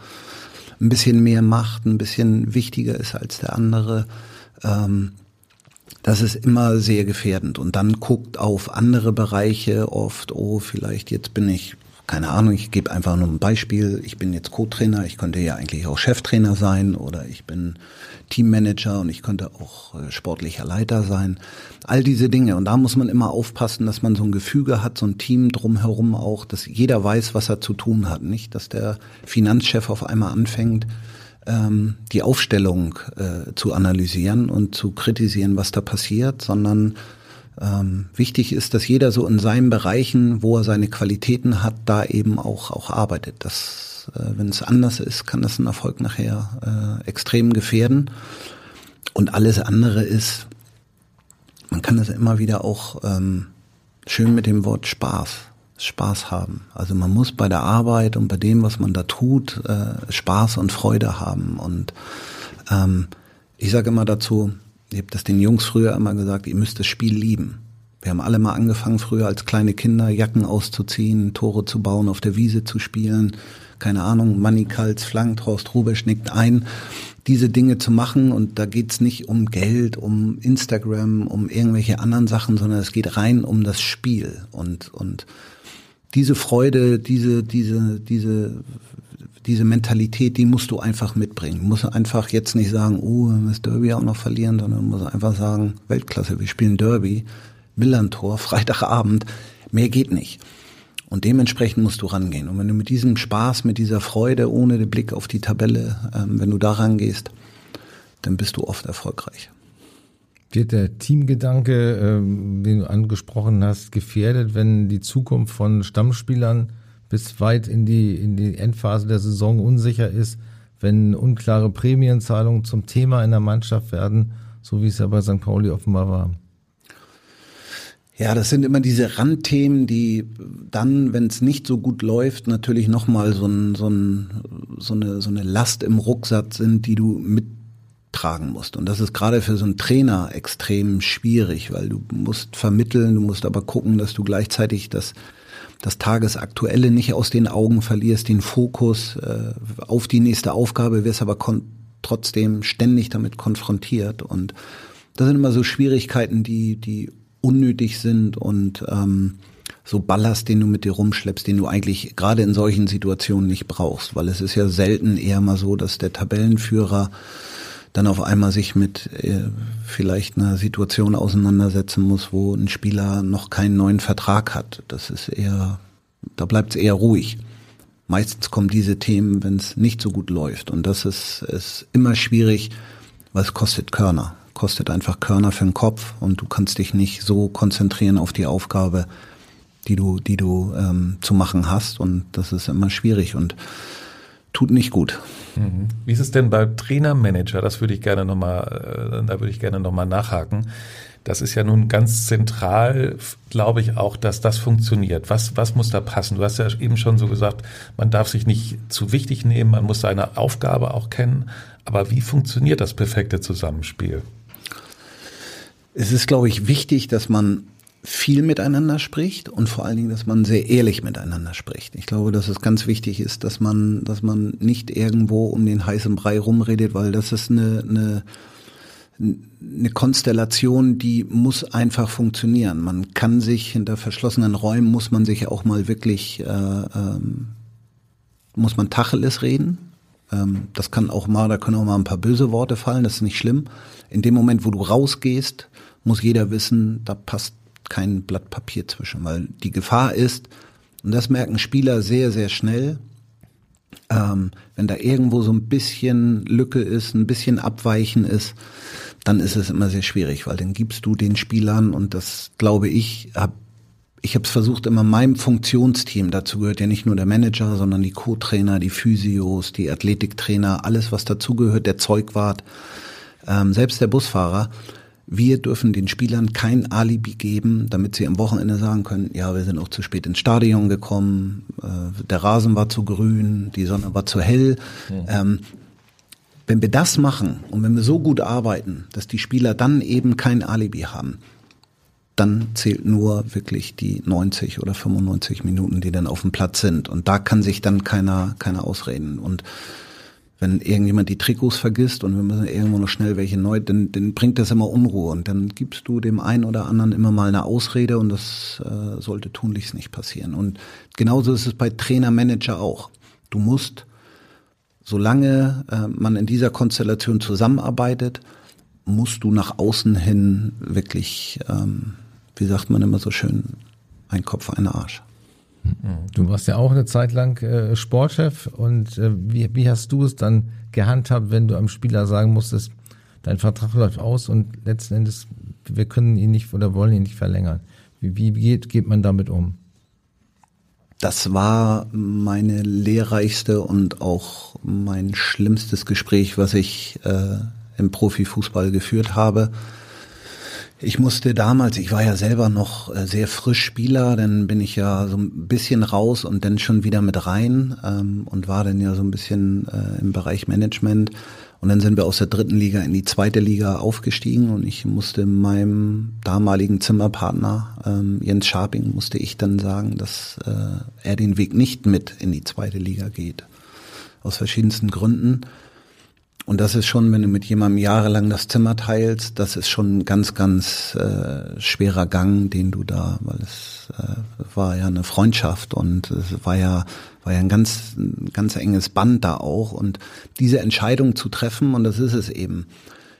ein bisschen mehr macht, ein bisschen wichtiger ist als der andere. Ähm, das ist immer sehr gefährdend. Und dann guckt auf andere Bereiche oft, oh, vielleicht jetzt bin ich, keine Ahnung, ich gebe einfach nur ein Beispiel, ich bin jetzt Co-Trainer, ich könnte ja eigentlich auch Cheftrainer sein oder ich bin Teammanager und ich könnte auch äh, sportlicher Leiter sein. All diese Dinge. Und da muss man immer aufpassen, dass man so ein Gefüge hat, so ein Team drumherum auch, dass jeder weiß, was er zu tun hat. Nicht, dass der Finanzchef auf einmal anfängt, ähm, die Aufstellung äh, zu analysieren und zu kritisieren, was da passiert, sondern ähm, wichtig ist, dass jeder so in seinen Bereichen, wo er seine Qualitäten hat, da eben auch, auch arbeitet. Äh, wenn es anders ist, kann das einen Erfolg nachher äh, extrem gefährden. Und alles andere ist, man kann das immer wieder auch ähm, schön mit dem Wort Spaß Spaß haben. Also man muss bei der Arbeit und bei dem, was man da tut, äh, Spaß und Freude haben. Und ähm, ich sage immer dazu, ich habe das den Jungs früher immer gesagt, ihr müsst das Spiel lieben. Wir haben alle mal angefangen, früher als kleine Kinder Jacken auszuziehen, Tore zu bauen, auf der Wiese zu spielen. Keine Ahnung, Manny Kals flankt, Horst Rubisch nickt ein. Diese Dinge zu machen und da geht's nicht um Geld, um Instagram, um irgendwelche anderen Sachen, sondern es geht rein um das Spiel und, und diese Freude, diese, diese, diese, diese Mentalität, die musst du einfach mitbringen. Du musst einfach jetzt nicht sagen, oh, wir müssen Derby auch noch verlieren, sondern musst einfach sagen, Weltklasse, wir spielen Derby, Millantor, Freitagabend, mehr geht nicht. Und dementsprechend musst du rangehen. Und wenn du mit diesem Spaß, mit dieser Freude, ohne den Blick auf die Tabelle, ähm, wenn du da rangehst, dann bist du oft erfolgreich. Wird der Teamgedanke, ähm, den du angesprochen hast, gefährdet, wenn die Zukunft von Stammspielern bis weit in die, in die Endphase der Saison unsicher ist, wenn unklare Prämienzahlungen zum Thema in der Mannschaft werden, so wie es ja bei St. Pauli offenbar war? Ja, das sind immer diese Randthemen, die dann, wenn es nicht so gut läuft, natürlich nochmal so, ein, so, ein, so, eine, so eine Last im Rucksack sind, die du mit tragen musst. Und das ist gerade für so einen Trainer extrem schwierig, weil du musst vermitteln, du musst aber gucken, dass du gleichzeitig das, das Tagesaktuelle nicht aus den Augen verlierst, den Fokus äh, auf die nächste Aufgabe, wirst aber trotzdem ständig damit konfrontiert. Und das sind immer so Schwierigkeiten, die, die unnötig sind und ähm, so Ballast, den du mit dir rumschleppst, den du eigentlich gerade in solchen Situationen nicht brauchst, weil es ist ja selten eher mal so, dass der Tabellenführer dann auf einmal sich mit äh, vielleicht einer Situation auseinandersetzen muss, wo ein Spieler noch keinen neuen Vertrag hat. Das ist eher, da bleibt es eher ruhig. Meistens kommen diese Themen, wenn es nicht so gut läuft. Und das ist, ist immer schwierig, es kostet Körner. Kostet einfach Körner für den Kopf und du kannst dich nicht so konzentrieren auf die Aufgabe, die du, die du ähm, zu machen hast. Und das ist immer schwierig und tut nicht gut. Mhm. Wie ist es denn bei Trainermanager? Das würde ich gerne nochmal, äh, da würde ich gerne nochmal nachhaken. Das ist ja nun ganz zentral, glaube ich, auch, dass das funktioniert. Was, was muss da passen? Du hast ja eben schon so gesagt, man darf sich nicht zu wichtig nehmen, man muss seine Aufgabe auch kennen. Aber wie funktioniert das perfekte Zusammenspiel? Es ist, glaube ich, wichtig, dass man viel miteinander spricht und vor allen Dingen, dass man sehr ehrlich miteinander spricht. Ich glaube, dass es ganz wichtig ist, dass man, dass man nicht irgendwo um den heißen Brei rumredet, weil das ist eine, eine, eine Konstellation, die muss einfach funktionieren. Man kann sich hinter verschlossenen Räumen muss man sich auch mal wirklich äh, ähm, muss man Tacheles reden. Ähm, das kann auch mal, da können auch mal ein paar böse Worte fallen. Das ist nicht schlimm. In dem Moment, wo du rausgehst, muss jeder wissen, da passt kein Blatt Papier zwischen, weil die Gefahr ist, und das merken Spieler sehr, sehr schnell, ähm, wenn da irgendwo so ein bisschen Lücke ist, ein bisschen Abweichen ist, dann ist es immer sehr schwierig, weil dann gibst du den Spielern, und das glaube ich, hab, ich habe es versucht, immer meinem Funktionsteam, dazu gehört ja nicht nur der Manager, sondern die Co-Trainer, die Physios, die Athletiktrainer, alles was dazugehört, der Zeugwart, ähm, selbst der Busfahrer, wir dürfen den Spielern kein Alibi geben, damit sie am Wochenende sagen können, ja, wir sind auch zu spät ins Stadion gekommen, äh, der Rasen war zu grün, die Sonne war zu hell. Ja. Ähm, wenn wir das machen und wenn wir so gut arbeiten, dass die Spieler dann eben kein Alibi haben, dann zählt nur wirklich die 90 oder 95 Minuten, die dann auf dem Platz sind. Und da kann sich dann keiner, keiner ausreden. Und wenn irgendjemand die Trikots vergisst und wir müssen irgendwo noch schnell welche neu, dann, dann bringt das immer Unruhe und dann gibst du dem einen oder anderen immer mal eine Ausrede und das äh, sollte tunlichst nicht passieren. Und genauso ist es bei Trainer, Manager auch. Du musst, solange äh, man in dieser Konstellation zusammenarbeitet, musst du nach außen hin wirklich, ähm, wie sagt man immer so schön, ein Kopf, ein Arsch. Du warst ja auch eine Zeit lang äh, Sportchef und äh, wie, wie hast du es dann gehandhabt, wenn du einem Spieler sagen musstest, dein Vertrag läuft aus und letzten Endes, wir können ihn nicht oder wollen ihn nicht verlängern. Wie, wie geht, geht man damit um? Das war meine lehrreichste und auch mein schlimmstes Gespräch, was ich äh, im Profifußball geführt habe. Ich musste damals, ich war ja selber noch äh, sehr frisch Spieler, dann bin ich ja so ein bisschen raus und dann schon wieder mit rein ähm, und war dann ja so ein bisschen äh, im Bereich Management. Und dann sind wir aus der dritten Liga in die zweite Liga aufgestiegen und ich musste meinem damaligen Zimmerpartner ähm, Jens Scharping musste ich dann sagen, dass äh, er den Weg nicht mit in die zweite Liga geht. Aus verschiedensten Gründen. Und das ist schon, wenn du mit jemandem jahrelang das Zimmer teilst, das ist schon ein ganz, ganz äh, schwerer Gang, den du da, weil es äh, war ja eine Freundschaft und es war ja, war ja ein ganz, ein ganz enges Band da auch. Und diese Entscheidung zu treffen, und das ist es eben.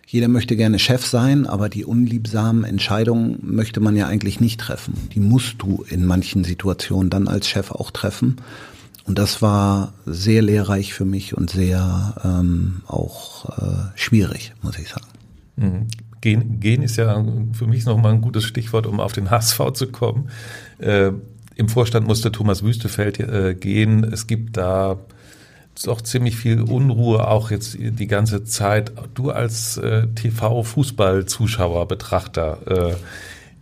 Jeder möchte gerne Chef sein, aber die unliebsamen Entscheidungen möchte man ja eigentlich nicht treffen. Die musst du in manchen Situationen dann als Chef auch treffen. Und das war sehr lehrreich für mich und sehr ähm, auch äh, schwierig, muss ich sagen. Mhm. Gehen, gehen ist ja für mich nochmal ein gutes Stichwort, um auf den HSV zu kommen. Äh, Im Vorstand musste Thomas Wüstefeld äh, gehen. Es gibt da doch ziemlich viel Unruhe, auch jetzt die ganze Zeit. Du als äh, TV-Fußball-Zuschauer, Betrachter, äh,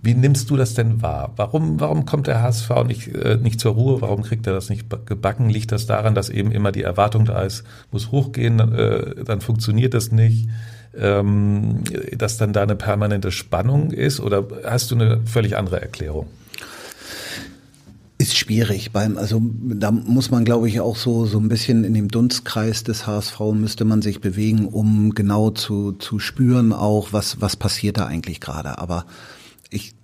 wie nimmst du das denn wahr? Warum, warum kommt der HSV nicht, äh, nicht zur Ruhe? Warum kriegt er das nicht gebacken? Liegt das daran, dass eben immer die Erwartung da ist, muss hochgehen, äh, dann funktioniert das nicht? Ähm, dass dann da eine permanente Spannung ist? Oder hast du eine völlig andere Erklärung? Ist schwierig beim, also da muss man glaube ich auch so, so ein bisschen in dem Dunstkreis des HSV müsste man sich bewegen, um genau zu, zu spüren auch, was, was passiert da eigentlich gerade. Aber ich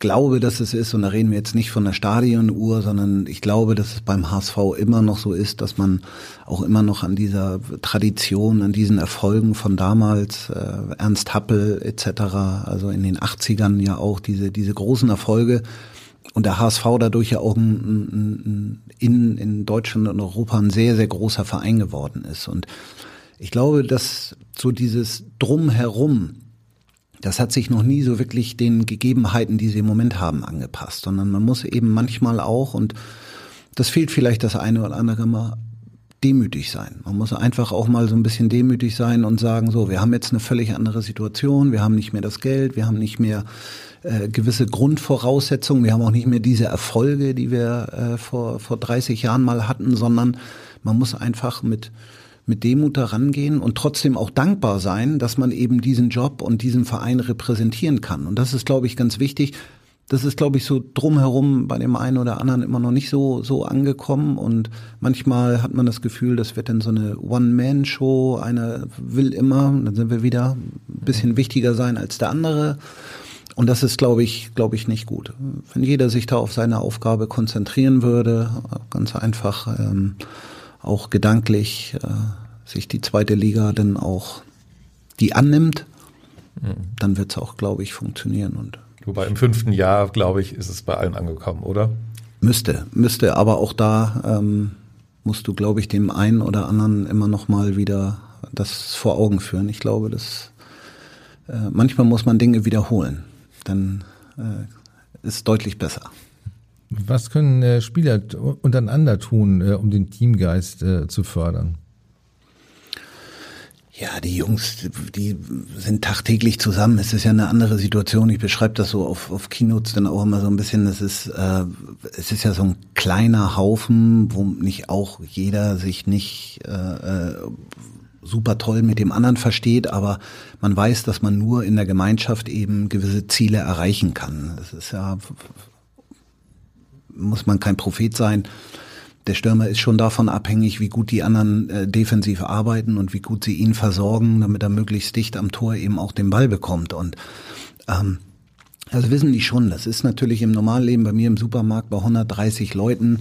glaube, dass es ist, und da reden wir jetzt nicht von der Stadionuhr, sondern ich glaube, dass es beim HSV immer noch so ist, dass man auch immer noch an dieser Tradition, an diesen Erfolgen von damals, äh, Ernst Happel etc., also in den 80ern ja auch diese, diese großen Erfolge, und der HSV dadurch ja auch ein, ein, ein, in, in Deutschland und Europa ein sehr, sehr großer Verein geworden ist. Und ich glaube, dass so dieses Drumherum, das hat sich noch nie so wirklich den Gegebenheiten, die sie im Moment haben, angepasst, sondern man muss eben manchmal auch, und das fehlt vielleicht das eine oder andere mal, demütig sein. Man muss einfach auch mal so ein bisschen demütig sein und sagen, so, wir haben jetzt eine völlig andere Situation, wir haben nicht mehr das Geld, wir haben nicht mehr äh, gewisse Grundvoraussetzungen, wir haben auch nicht mehr diese Erfolge, die wir äh, vor, vor 30 Jahren mal hatten, sondern man muss einfach mit mit Demut herangehen und trotzdem auch dankbar sein, dass man eben diesen Job und diesen Verein repräsentieren kann. Und das ist, glaube ich, ganz wichtig. Das ist, glaube ich, so drumherum bei dem einen oder anderen immer noch nicht so, so angekommen. Und manchmal hat man das Gefühl, das wird dann so eine One-Man-Show. Einer will immer, dann sind wir wieder ein bisschen wichtiger sein als der andere. Und das ist, glaube ich, glaube ich, nicht gut. Wenn jeder sich da auf seine Aufgabe konzentrieren würde, ganz einfach, ähm, auch gedanklich äh, sich die zweite Liga dann auch die annimmt, mhm. dann wird es auch, glaube ich, funktionieren. Und Wobei im fünften Jahr, glaube ich, ist es bei allen angekommen, oder? Müsste, müsste, aber auch da ähm, musst du, glaube ich, dem einen oder anderen immer noch mal wieder das vor Augen führen. Ich glaube, dass äh, manchmal muss man Dinge wiederholen, dann äh, ist deutlich besser. Was können äh, Spieler untereinander tun, äh, um den Teamgeist äh, zu fördern? Ja, die Jungs, die sind tagtäglich zusammen. Es ist ja eine andere Situation. Ich beschreibe das so auf, auf Keynotes dann auch immer so ein bisschen. Es ist, äh, es ist ja so ein kleiner Haufen, wo nicht auch jeder sich nicht äh, super toll mit dem anderen versteht, aber man weiß, dass man nur in der Gemeinschaft eben gewisse Ziele erreichen kann. Es ist ja, muss man kein Prophet sein der Stürmer ist schon davon abhängig, wie gut die anderen äh, defensiv arbeiten und wie gut sie ihn versorgen, damit er möglichst dicht am Tor eben auch den Ball bekommt. Und ähm, also wissen die schon, das ist natürlich im Normalleben bei mir im Supermarkt bei 130 Leuten,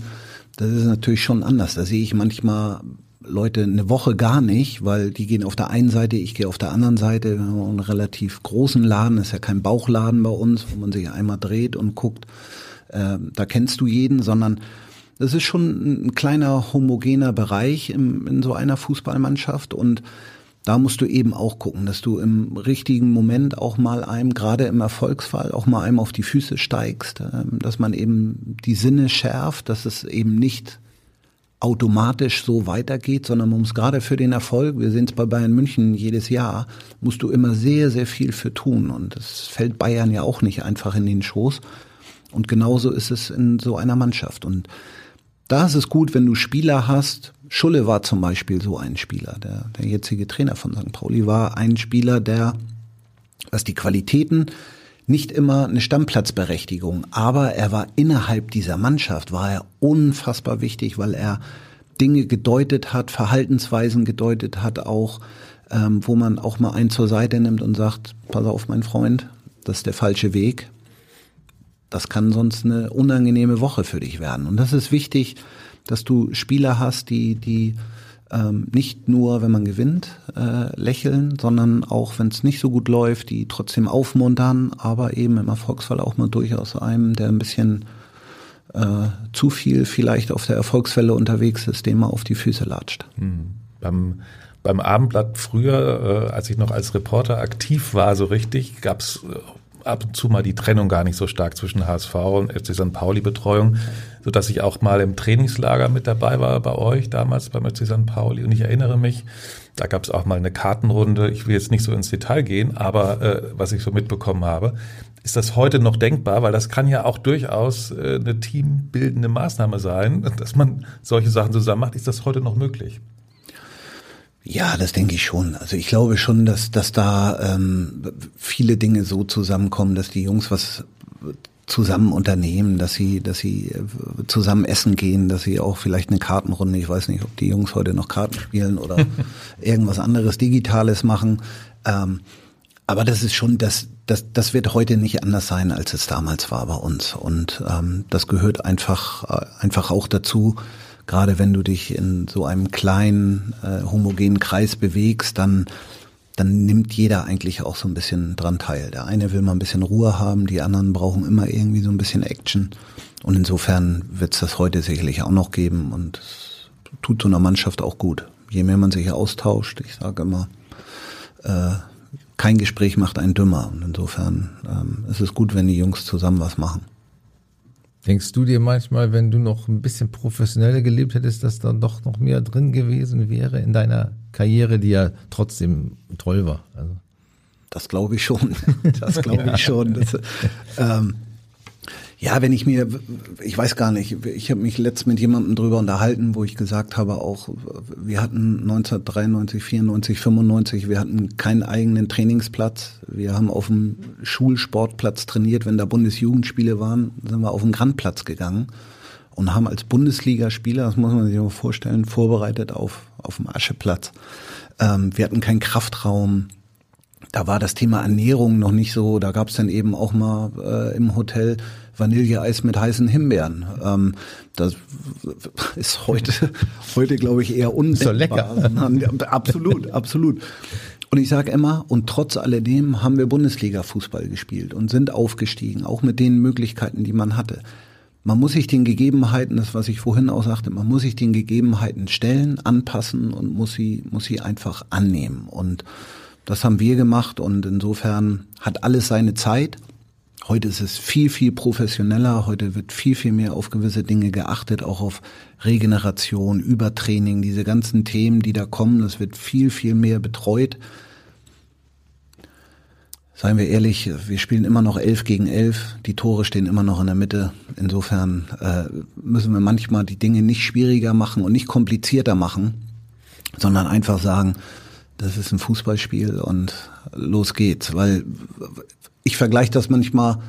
das ist natürlich schon anders. Da sehe ich manchmal Leute eine Woche gar nicht, weil die gehen auf der einen Seite, ich gehe auf der anderen Seite. Wir haben einen relativ großen Laden, ist ja kein Bauchladen bei uns, wo man sich einmal dreht und guckt, äh, da kennst du jeden, sondern das ist schon ein kleiner homogener Bereich im, in so einer Fußballmannschaft und da musst du eben auch gucken, dass du im richtigen Moment auch mal einem, gerade im Erfolgsfall, auch mal einem auf die Füße steigst, ähm, dass man eben die Sinne schärft, dass es eben nicht automatisch so weitergeht, sondern man muss gerade für den Erfolg, wir sehen es bei Bayern München jedes Jahr, musst du immer sehr, sehr viel für tun. Und das fällt Bayern ja auch nicht einfach in den Schoß. Und genauso ist es in so einer Mannschaft. Und da ist es gut, wenn du Spieler hast. Schulle war zum Beispiel so ein Spieler. Der, der jetzige Trainer von St. Pauli war ein Spieler, der, was die Qualitäten, nicht immer eine Stammplatzberechtigung, aber er war innerhalb dieser Mannschaft, war er unfassbar wichtig, weil er Dinge gedeutet hat, Verhaltensweisen gedeutet hat auch, ähm, wo man auch mal einen zur Seite nimmt und sagt, pass auf, mein Freund, das ist der falsche Weg, das kann sonst eine unangenehme Woche für dich werden. Und das ist wichtig, dass du Spieler hast, die, die ähm, nicht nur, wenn man gewinnt, äh, lächeln, sondern auch, wenn es nicht so gut läuft, die trotzdem aufmuntern, aber eben im Erfolgsfall auch mal durchaus einem, der ein bisschen äh, zu viel vielleicht auf der Erfolgswelle unterwegs ist, dem mal auf die Füße latscht. Mhm. Beim beim Abendblatt früher, äh, als ich noch als Reporter aktiv war, so richtig, gab's äh, ab und zu mal die Trennung gar nicht so stark zwischen HSV und FC St. Pauli Betreuung, so dass ich auch mal im Trainingslager mit dabei war bei euch damals beim FC St. Pauli und ich erinnere mich, da gab es auch mal eine Kartenrunde. Ich will jetzt nicht so ins Detail gehen, aber äh, was ich so mitbekommen habe, ist das heute noch denkbar, weil das kann ja auch durchaus äh, eine teambildende Maßnahme sein, dass man solche Sachen zusammen macht. Ist das heute noch möglich? Ja, das denke ich schon. Also ich glaube schon, dass, dass da ähm, viele Dinge so zusammenkommen, dass die Jungs was zusammen unternehmen, dass sie, dass sie äh, zusammen essen gehen, dass sie auch vielleicht eine Kartenrunde, ich weiß nicht, ob die Jungs heute noch Karten spielen oder irgendwas anderes Digitales machen. Ähm, aber das ist schon, das, das, das wird heute nicht anders sein, als es damals war bei uns. Und ähm, das gehört einfach, äh, einfach auch dazu, gerade wenn du dich in so einem kleinen, äh, homogenen Kreis bewegst, dann, dann nimmt jeder eigentlich auch so ein bisschen dran teil. Der eine will mal ein bisschen Ruhe haben, die anderen brauchen immer irgendwie so ein bisschen Action. Und insofern wird es das heute sicherlich auch noch geben und es tut so einer Mannschaft auch gut. Je mehr man sich austauscht, ich sage immer, äh, kein Gespräch macht einen dümmer. Und insofern ähm, ist es gut, wenn die Jungs zusammen was machen. Denkst du dir manchmal, wenn du noch ein bisschen professioneller gelebt hättest, dass da doch noch mehr drin gewesen wäre in deiner Karriere, die ja trotzdem toll war? Also. Das glaube ich schon. Das glaube ich schon. Das, ähm, ja, wenn ich mir, ich weiß gar nicht, ich habe mich letzt mit jemandem drüber unterhalten, wo ich gesagt habe, auch wir hatten 1993, 94, 95, wir hatten keinen eigenen Trainingsplatz. Wir haben auf dem Schulsportplatz trainiert, wenn da Bundesjugendspiele waren, sind wir auf den Grandplatz gegangen und haben als Bundesligaspieler, das muss man sich mal vorstellen, vorbereitet auf, auf dem Ascheplatz. Ähm, wir hatten keinen Kraftraum, da war das Thema Ernährung noch nicht so. Da gab es dann eben auch mal äh, im Hotel Vanilleeis mit heißen Himbeeren. Ähm, das ist heute, heute glaube ich eher undenkbar. Ist so lecker. absolut, absolut. Und ich sage immer, und trotz alledem haben wir Bundesliga-Fußball gespielt und sind aufgestiegen, auch mit den Möglichkeiten, die man hatte. Man muss sich den Gegebenheiten, das was ich vorhin auch sagte, man muss sich den Gegebenheiten stellen, anpassen und muss sie, muss sie einfach annehmen. Und das haben wir gemacht und insofern hat alles seine Zeit. Heute ist es viel, viel professioneller. Heute wird viel, viel mehr auf gewisse Dinge geachtet, auch auf Regeneration, Übertraining, diese ganzen Themen, die da kommen. Das wird viel, viel mehr betreut. Seien wir ehrlich, wir spielen immer noch elf gegen elf. Die Tore stehen immer noch in der Mitte. Insofern äh, müssen wir manchmal die Dinge nicht schwieriger machen und nicht komplizierter machen, sondern einfach sagen, das ist ein Fußballspiel und los geht's. Weil ich vergleiche das manchmal,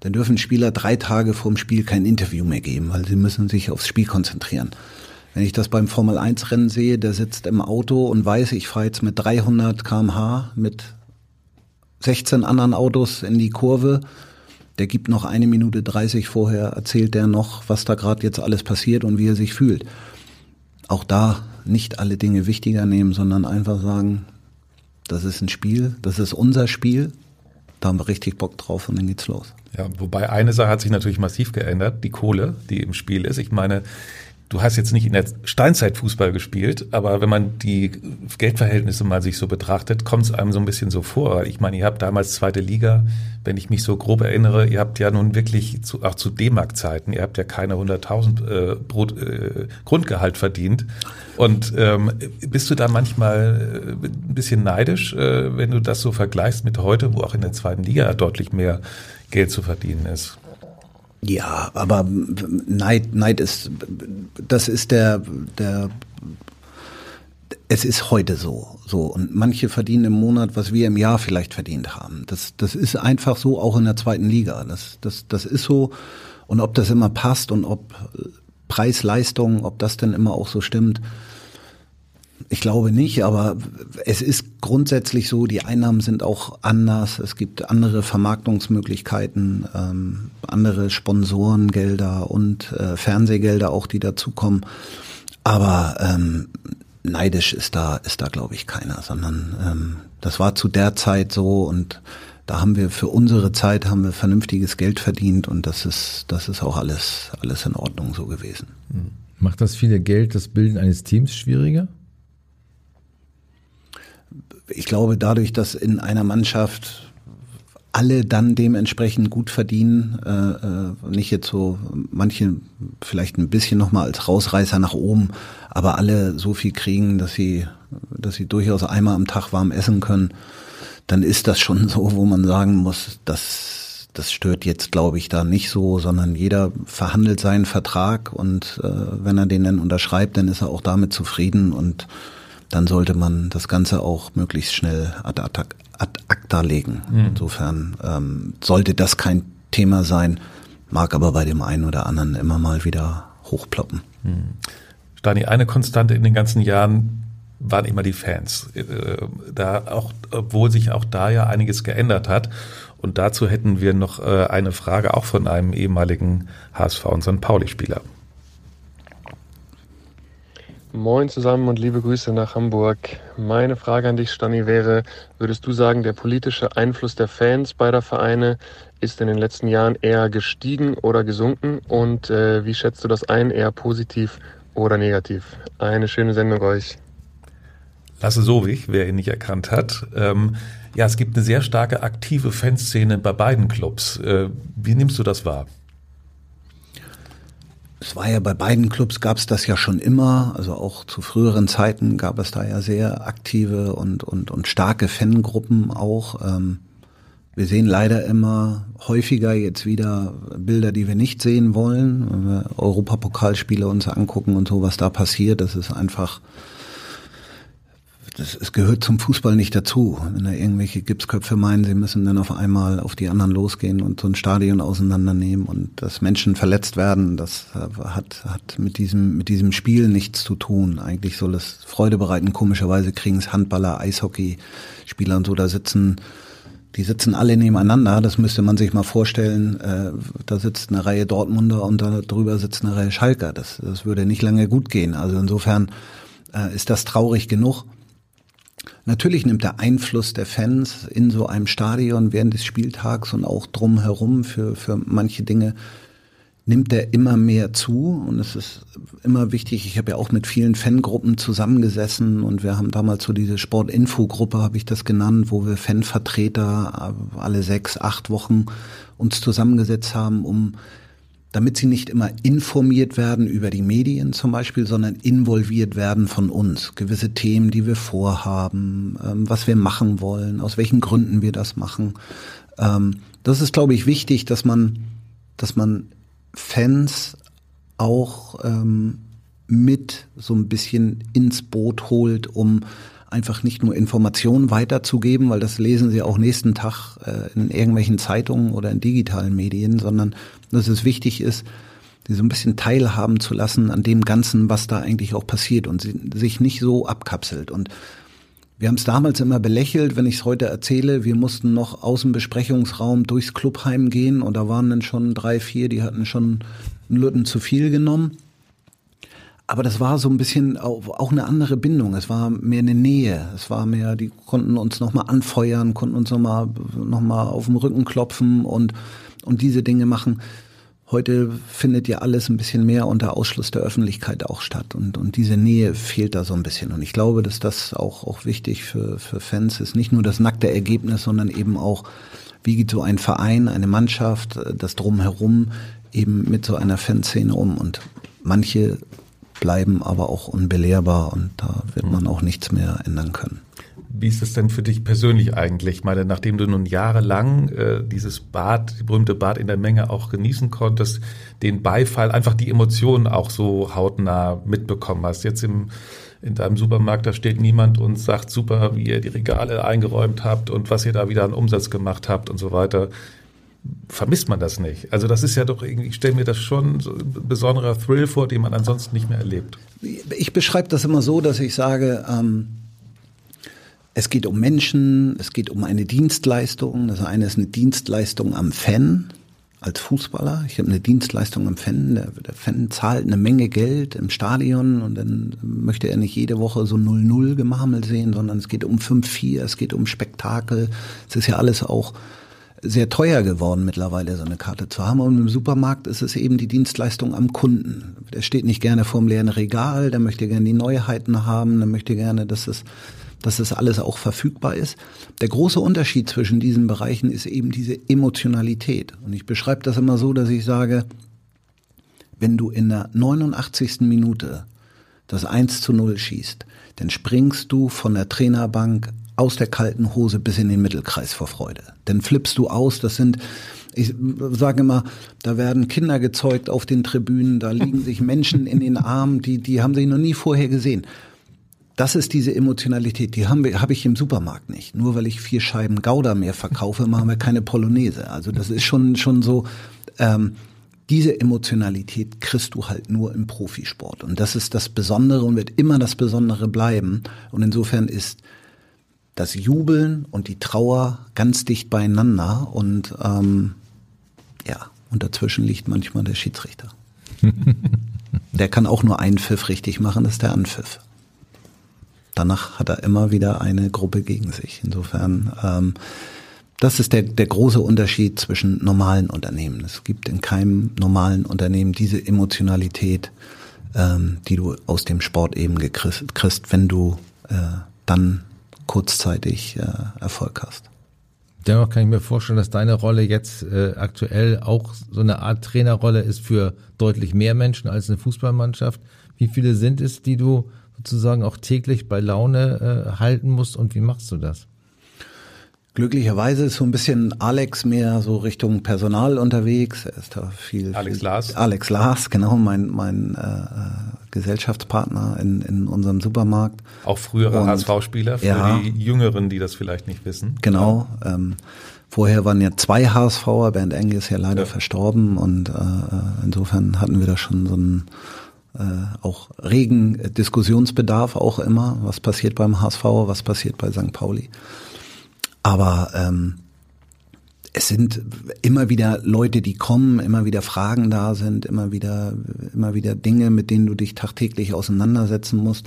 dann dürfen Spieler drei Tage vorm Spiel kein Interview mehr geben, weil sie müssen sich aufs Spiel konzentrieren. Wenn ich das beim Formel 1 Rennen sehe, der sitzt im Auto und weiß, ich fahre jetzt mit 300 kmh mit 16 anderen Autos in die Kurve. Der gibt noch eine Minute 30 vorher, erzählt der noch, was da gerade jetzt alles passiert und wie er sich fühlt. Auch da nicht alle Dinge wichtiger nehmen, sondern einfach sagen, das ist ein Spiel, das ist unser Spiel, da haben wir richtig Bock drauf und dann geht's los. Ja, wobei eine Sache hat sich natürlich massiv geändert, die Kohle, die im Spiel ist. Ich meine, du hast jetzt nicht in der Steinzeit Fußball gespielt, aber wenn man die Geldverhältnisse mal sich so betrachtet, kommt es einem so ein bisschen so vor. Ich meine, ihr habt damals zweite Liga, wenn ich mich so grob erinnere, ihr habt ja nun wirklich zu, auch zu D-Mark-Zeiten, ihr habt ja keine 100.000 äh, Brot, äh, Grundgehalt verdient. Und ähm, bist du da manchmal äh, ein bisschen neidisch, äh, wenn du das so vergleichst mit heute, wo auch in der zweiten Liga deutlich mehr Geld zu verdienen ist? Ja, aber Neid, Neid ist, das ist der, der, es ist heute so, so. Und manche verdienen im Monat, was wir im Jahr vielleicht verdient haben. Das, das ist einfach so, auch in der zweiten Liga. Das, das, das ist so. Und ob das immer passt und ob Preis-Leistung, ob das denn immer auch so stimmt, ich glaube nicht, aber es ist grundsätzlich so, die Einnahmen sind auch anders. Es gibt andere Vermarktungsmöglichkeiten, ähm, andere Sponsorengelder und äh, Fernsehgelder auch, die dazukommen. Aber ähm, neidisch ist da, ist da glaube ich keiner, sondern ähm, das war zu der Zeit so und da haben wir für unsere Zeit haben wir vernünftiges Geld verdient und das ist, das ist auch alles, alles in Ordnung so gewesen. Macht das viele Geld das Bilden eines Teams schwieriger? Ich glaube, dadurch, dass in einer Mannschaft alle dann dementsprechend gut verdienen, äh, äh, nicht jetzt so manche vielleicht ein bisschen nochmal als Rausreißer nach oben, aber alle so viel kriegen, dass sie, dass sie durchaus einmal am Tag warm essen können, dann ist das schon so, wo man sagen muss, dass das stört jetzt, glaube ich, da nicht so, sondern jeder verhandelt seinen Vertrag und äh, wenn er den dann unterschreibt, dann ist er auch damit zufrieden und dann sollte man das Ganze auch möglichst schnell ad, ad, ad acta legen. Mhm. Insofern ähm, sollte das kein Thema sein, mag aber bei dem einen oder anderen immer mal wieder hochploppen. Mhm. Stani, eine Konstante in den ganzen Jahren waren immer die Fans. Äh, da auch, obwohl sich auch da ja einiges geändert hat. Und dazu hätten wir noch äh, eine Frage auch von einem ehemaligen HSV und St. Pauli-Spieler. Moin zusammen und liebe Grüße nach Hamburg. Meine Frage an dich, Stani, wäre, würdest du sagen, der politische Einfluss der Fans beider Vereine ist in den letzten Jahren eher gestiegen oder gesunken? Und äh, wie schätzt du das ein, eher positiv oder negativ? Eine schöne Sendung euch. Lasse Sowig, wer ihn nicht erkannt hat. Ähm, ja, es gibt eine sehr starke aktive Fanszene bei beiden Clubs. Äh, wie nimmst du das wahr? Es war ja bei beiden Clubs gab es das ja schon immer, also auch zu früheren Zeiten gab es da ja sehr aktive und, und, und starke Fangruppen auch. Ähm, wir sehen leider immer häufiger jetzt wieder Bilder, die wir nicht sehen wollen. Wenn wir Europapokalspiele uns angucken und so, was da passiert, das ist einfach das, es gehört zum Fußball nicht dazu. Wenn da irgendwelche Gipsköpfe meinen, sie müssen dann auf einmal auf die anderen losgehen und so ein Stadion auseinandernehmen und dass Menschen verletzt werden, das hat, hat mit diesem, mit diesem Spiel nichts zu tun. Eigentlich soll es Freude bereiten. Komischerweise kriegen es Handballer, Eishockeyspieler und so da sitzen, die sitzen alle nebeneinander, das müsste man sich mal vorstellen. Äh, da sitzt eine Reihe Dortmunder und da drüber sitzt eine Reihe Schalker. Das, das würde nicht lange gut gehen. Also insofern äh, ist das traurig genug. Natürlich nimmt der Einfluss der Fans in so einem Stadion während des Spieltags und auch drumherum für, für manche Dinge nimmt der immer mehr zu und es ist immer wichtig. Ich habe ja auch mit vielen Fangruppen zusammengesessen und wir haben damals so diese Sportinfo-Gruppe, habe ich das genannt, wo wir Fanvertreter alle sechs, acht Wochen uns zusammengesetzt haben, um damit sie nicht immer informiert werden über die Medien zum Beispiel, sondern involviert werden von uns. Gewisse Themen, die wir vorhaben, ähm, was wir machen wollen, aus welchen Gründen wir das machen. Ähm, das ist, glaube ich, wichtig, dass man, dass man Fans auch ähm, mit so ein bisschen ins Boot holt, um einfach nicht nur Informationen weiterzugeben, weil das lesen sie auch nächsten Tag äh, in irgendwelchen Zeitungen oder in digitalen Medien, sondern dass es wichtig ist, sie so ein bisschen teilhaben zu lassen an dem Ganzen, was da eigentlich auch passiert und sich nicht so abkapselt. Und wir haben es damals immer belächelt, wenn ich es heute erzähle. Wir mussten noch aus dem Besprechungsraum durchs Clubheim gehen und da waren dann schon drei, vier, die hatten schon einen Lütten zu viel genommen. Aber das war so ein bisschen auch, eine andere Bindung. Es war mehr eine Nähe. Es war mehr, die konnten uns nochmal anfeuern, konnten uns nochmal noch mal auf den Rücken klopfen und, und diese Dinge machen. Heute findet ja alles ein bisschen mehr unter Ausschluss der Öffentlichkeit auch statt und, und diese Nähe fehlt da so ein bisschen. Und ich glaube, dass das auch, auch wichtig für, für Fans ist. Nicht nur das nackte Ergebnis, sondern eben auch, wie geht so ein Verein, eine Mannschaft, das drumherum eben mit so einer Fanszene um. Und manche bleiben aber auch unbelehrbar und da wird man auch nichts mehr ändern können. Wie ist es denn für dich persönlich eigentlich? Ich meine, nachdem du nun jahrelang äh, dieses Bad, die berühmte Bad in der Menge auch genießen konntest, den Beifall, einfach die Emotionen auch so hautnah mitbekommen hast. Jetzt im, in deinem Supermarkt, da steht niemand und sagt super, wie ihr die Regale eingeräumt habt und was ihr da wieder an Umsatz gemacht habt und so weiter vermisst man das nicht. Also das ist ja doch irgendwie, ich stelle mir das schon so ein besonderer Thrill vor, den man ansonsten nicht mehr erlebt. Ich beschreibe das immer so, dass ich sage, ähm, es geht um Menschen, es geht um eine Dienstleistung. Das eine ist eine Dienstleistung am Fan als Fußballer. Ich habe eine Dienstleistung am Fan. Der, der, Fan zahlt eine Menge Geld im Stadion und dann möchte er nicht jede Woche so 0-0 gemammelt sehen, sondern es geht um 5-4, es geht um Spektakel. Es ist ja alles auch sehr teuer geworden mittlerweile, so eine Karte zu haben. Und im Supermarkt ist es eben die Dienstleistung am Kunden. Der steht nicht gerne vorm leeren Regal, der möchte gerne die Neuheiten haben, der möchte gerne, dass es, dass es alles auch verfügbar ist. Der große Unterschied zwischen diesen Bereichen ist eben diese Emotionalität. Und ich beschreibe das immer so, dass ich sage, wenn du in der 89. Minute das 1 zu 0 schießt, dann springst du von der Trainerbank aus der kalten Hose bis in den Mittelkreis vor Freude. Dann flippst du aus, das sind, ich sage immer, da werden Kinder gezeugt auf den Tribünen, da liegen sich Menschen in den Armen, die, die haben sich noch nie vorher gesehen. Das ist diese Emotionalität, die habe ich im Supermarkt nicht. Nur weil ich vier Scheiben Gouda mehr verkaufe, machen wir keine Polonaise. Also das ist schon, schon so, ähm, diese Emotionalität kriegst du halt nur im Profisport. Und das ist das Besondere und wird immer das Besondere bleiben. Und insofern ist das Jubeln und die Trauer ganz dicht beieinander und ähm, ja, und dazwischen liegt manchmal der Schiedsrichter. der kann auch nur einen Pfiff richtig machen, das ist der Anpfiff. Danach hat er immer wieder eine Gruppe gegen sich. Insofern, ähm, das ist der, der große Unterschied zwischen normalen Unternehmen. Es gibt in keinem normalen Unternehmen diese Emotionalität, ähm, die du aus dem Sport eben kriegst, wenn du äh, dann kurzzeitig äh, Erfolg hast. Dennoch kann ich mir vorstellen, dass deine Rolle jetzt äh, aktuell auch so eine Art Trainerrolle ist für deutlich mehr Menschen als eine Fußballmannschaft. Wie viele sind es, die du sozusagen auch täglich bei Laune äh, halten musst und wie machst du das? Glücklicherweise ist so ein bisschen Alex mehr so Richtung Personal unterwegs. Er ist da viel. Alex viel, Lars. Alex Lars, genau, mein, mein äh, Gesellschaftspartner in, in unserem Supermarkt. Auch frühere HSV-Spieler, für ja, die Jüngeren, die das vielleicht nicht wissen. Genau. Ähm, vorher waren ja zwei HSVer, Bernd Engel ist ja leider ja. verstorben und äh, insofern hatten wir da schon so einen äh, auch regen Diskussionsbedarf auch immer. Was passiert beim HSV, was passiert bei St. Pauli? Aber ähm, es sind immer wieder Leute, die kommen, immer wieder Fragen da sind, immer wieder, immer wieder Dinge, mit denen du dich tagtäglich auseinandersetzen musst.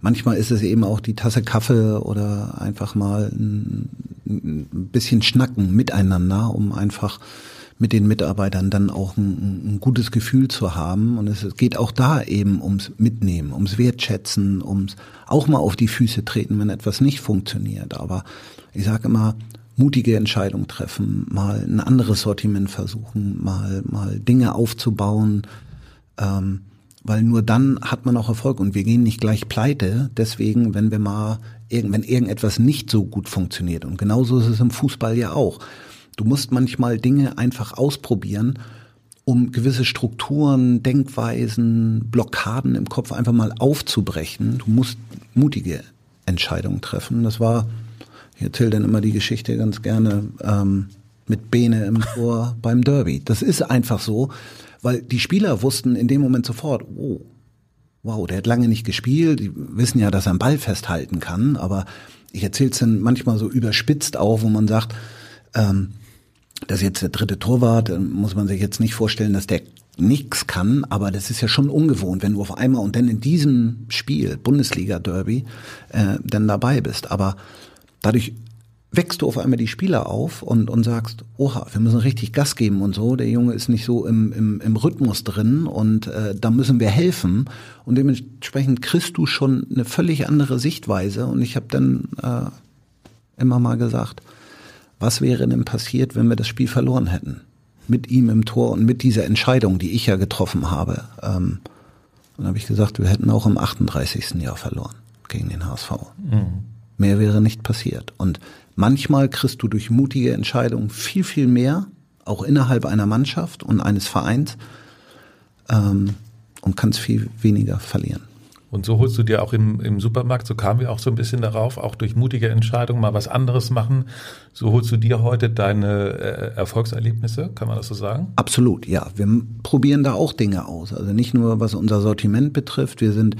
Manchmal ist es eben auch die Tasse Kaffee oder einfach mal ein, ein bisschen schnacken miteinander, um einfach mit den Mitarbeitern dann auch ein, ein, gutes Gefühl zu haben. Und es geht auch da eben ums Mitnehmen, ums Wertschätzen, ums auch mal auf die Füße treten, wenn etwas nicht funktioniert. Aber ich sage immer, mutige Entscheidungen treffen, mal ein anderes Sortiment versuchen, mal, mal Dinge aufzubauen, ähm, weil nur dann hat man auch Erfolg und wir gehen nicht gleich pleite. Deswegen, wenn wir mal, wenn irgendetwas nicht so gut funktioniert und genauso ist es im Fußball ja auch. Du musst manchmal Dinge einfach ausprobieren, um gewisse Strukturen, Denkweisen, Blockaden im Kopf einfach mal aufzubrechen. Du musst mutige Entscheidungen treffen. Das war ich erzähle dann immer die Geschichte ganz gerne ähm, mit Bene im Tor beim Derby. Das ist einfach so, weil die Spieler wussten in dem Moment sofort, oh, wow, der hat lange nicht gespielt, die wissen ja, dass er einen Ball festhalten kann, aber ich erzähle es dann manchmal so überspitzt auch, wo man sagt, ähm, das ist jetzt der dritte Torwart, muss man sich jetzt nicht vorstellen, dass der nichts kann, aber das ist ja schon ungewohnt, wenn du auf einmal und dann in diesem Spiel, Bundesliga-Derby, äh, dann dabei bist. Aber Dadurch wächst du auf einmal die Spieler auf und, und sagst, oha, wir müssen richtig Gas geben und so. Der Junge ist nicht so im, im, im Rhythmus drin und äh, da müssen wir helfen. Und dementsprechend kriegst du schon eine völlig andere Sichtweise. Und ich habe dann äh, immer mal gesagt, was wäre denn passiert, wenn wir das Spiel verloren hätten? Mit ihm im Tor und mit dieser Entscheidung, die ich ja getroffen habe. Ähm, und habe ich gesagt, wir hätten auch im 38. Jahr verloren gegen den HSV. Mhm. Mehr wäre nicht passiert. Und manchmal kriegst du durch mutige Entscheidungen viel, viel mehr, auch innerhalb einer Mannschaft und eines Vereins, ähm, und kannst viel weniger verlieren. Und so holst du dir auch im, im Supermarkt, so kamen wir auch so ein bisschen darauf, auch durch mutige Entscheidungen mal was anderes machen. So holst du dir heute deine äh, Erfolgserlebnisse, kann man das so sagen? Absolut, ja. Wir probieren da auch Dinge aus. Also nicht nur was unser Sortiment betrifft. Wir sind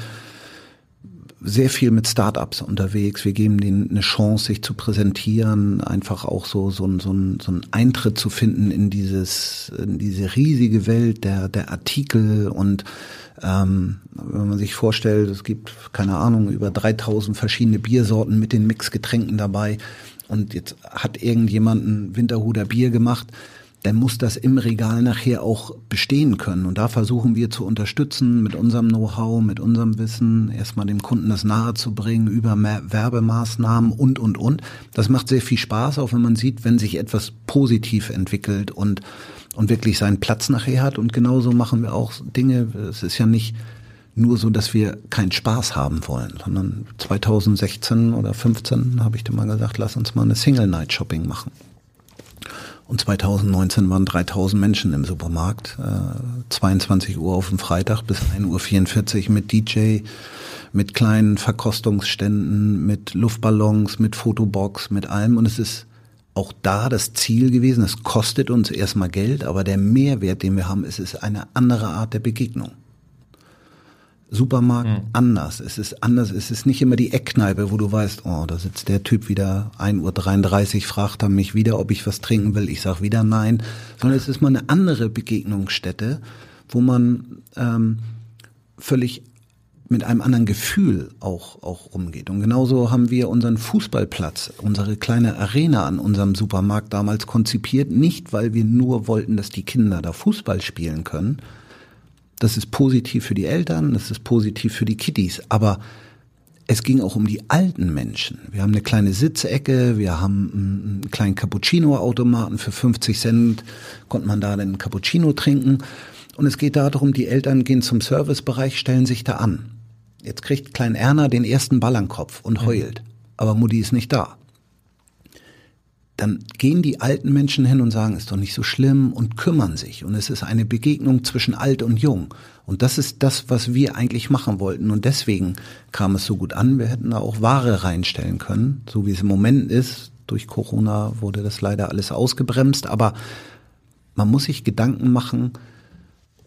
sehr viel mit Startups unterwegs. Wir geben denen eine Chance, sich zu präsentieren, einfach auch so, so, so, so einen Eintritt zu finden in dieses, in diese riesige Welt der, der Artikel. Und ähm, wenn man sich vorstellt, es gibt, keine Ahnung, über 3000 verschiedene Biersorten mit den Mixgetränken dabei. Und jetzt hat irgendjemand ein Winterhuder Bier gemacht, dann muss das im Regal nachher auch bestehen können. Und da versuchen wir zu unterstützen mit unserem Know-how, mit unserem Wissen, erstmal dem Kunden das nahe zu bringen über Werbemaßnahmen und, und, und. Das macht sehr viel Spaß, auch wenn man sieht, wenn sich etwas positiv entwickelt und, und wirklich seinen Platz nachher hat. Und genauso machen wir auch Dinge. Es ist ja nicht nur so, dass wir keinen Spaß haben wollen, sondern 2016 oder 15 habe ich dir mal gesagt, lass uns mal eine Single Night Shopping machen. Und 2019 waren 3000 Menschen im Supermarkt, äh, 22 Uhr auf dem Freitag bis 1.44 Uhr mit DJ, mit kleinen Verkostungsständen, mit Luftballons, mit Fotobox, mit allem. Und es ist auch da das Ziel gewesen. Es kostet uns erstmal Geld, aber der Mehrwert, den wir haben, ist, ist eine andere Art der Begegnung. Supermarkt mhm. anders. Es ist anders. Es ist nicht immer die Eckkneipe, wo du weißt, oh, da sitzt der Typ wieder 1.33 Uhr, fragt er mich wieder, ob ich was trinken will. Ich sag wieder nein. Sondern es ist mal eine andere Begegnungsstätte, wo man ähm, völlig mit einem anderen Gefühl auch, auch umgeht. Und genauso haben wir unseren Fußballplatz, unsere kleine Arena an unserem Supermarkt damals konzipiert, nicht weil wir nur wollten, dass die Kinder da Fußball spielen können, das ist positiv für die Eltern, das ist positiv für die Kiddies. Aber es ging auch um die alten Menschen. Wir haben eine kleine Sitzecke, wir haben einen kleinen Cappuccino-Automaten für 50 Cent, konnte man da den Cappuccino trinken. Und es geht darum, die Eltern gehen zum Servicebereich, stellen sich da an. Jetzt kriegt Klein Erna den ersten Ball an Kopf und heult. Aber Mutti ist nicht da dann gehen die alten Menschen hin und sagen, ist doch nicht so schlimm und kümmern sich. Und es ist eine Begegnung zwischen alt und jung. Und das ist das, was wir eigentlich machen wollten. Und deswegen kam es so gut an. Wir hätten da auch Ware reinstellen können, so wie es im Moment ist. Durch Corona wurde das leider alles ausgebremst. Aber man muss sich Gedanken machen,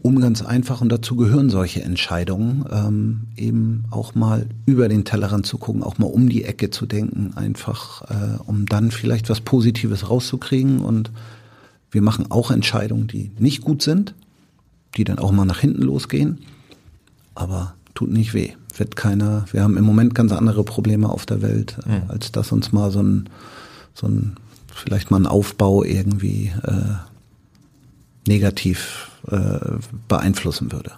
um ganz einfach, und dazu gehören solche Entscheidungen, ähm, eben auch mal über den Tellerrand zu gucken, auch mal um die Ecke zu denken, einfach, äh, um dann vielleicht was Positives rauszukriegen. Und wir machen auch Entscheidungen, die nicht gut sind, die dann auch mal nach hinten losgehen, aber tut nicht weh. Wird keiner, wir haben im Moment ganz andere Probleme auf der Welt, äh, mhm. als dass uns mal so ein, so ein, vielleicht mal ein Aufbau irgendwie äh, negativ äh, beeinflussen würde.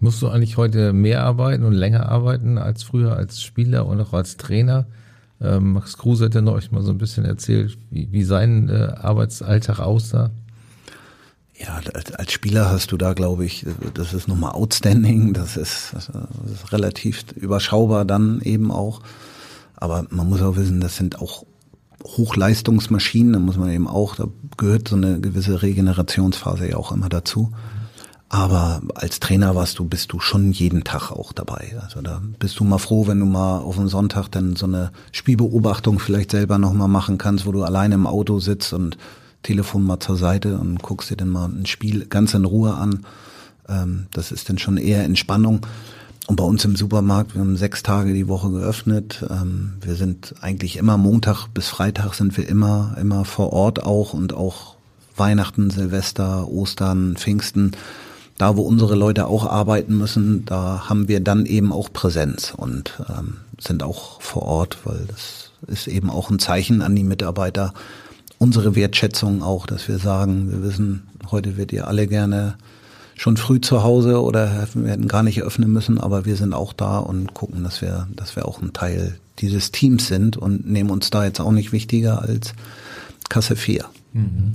Musst du eigentlich heute mehr arbeiten und länger arbeiten als früher als Spieler und auch als Trainer? Ähm, Max Kruse hat ja neulich mal so ein bisschen erzählt, wie, wie sein äh, Arbeitsalltag aussah. Ja, als Spieler hast du da, glaube ich, das ist nochmal outstanding, das ist, das ist relativ überschaubar dann eben auch. Aber man muss auch wissen, das sind auch Hochleistungsmaschinen, da muss man eben auch, da gehört so eine gewisse Regenerationsphase ja auch immer dazu. Aber als Trainer warst du, bist du schon jeden Tag auch dabei. Also da bist du mal froh, wenn du mal auf dem Sonntag dann so eine Spielbeobachtung vielleicht selber nochmal machen kannst, wo du alleine im Auto sitzt und Telefon mal zur Seite und guckst dir dann mal ein Spiel ganz in Ruhe an. Ähm, das ist dann schon eher Entspannung. Und bei uns im Supermarkt, wir haben sechs Tage die Woche geöffnet. Ähm, wir sind eigentlich immer Montag bis Freitag sind wir immer, immer vor Ort auch und auch Weihnachten, Silvester, Ostern, Pfingsten. Da, wo unsere Leute auch arbeiten müssen, da haben wir dann eben auch Präsenz und ähm, sind auch vor Ort, weil das ist eben auch ein Zeichen an die Mitarbeiter. Unsere Wertschätzung auch, dass wir sagen, wir wissen, heute wird ihr alle gerne schon früh zu Hause oder wir hätten gar nicht öffnen müssen, aber wir sind auch da und gucken, dass wir, dass wir auch ein Teil dieses Teams sind und nehmen uns da jetzt auch nicht wichtiger als Kasse 4. Mhm.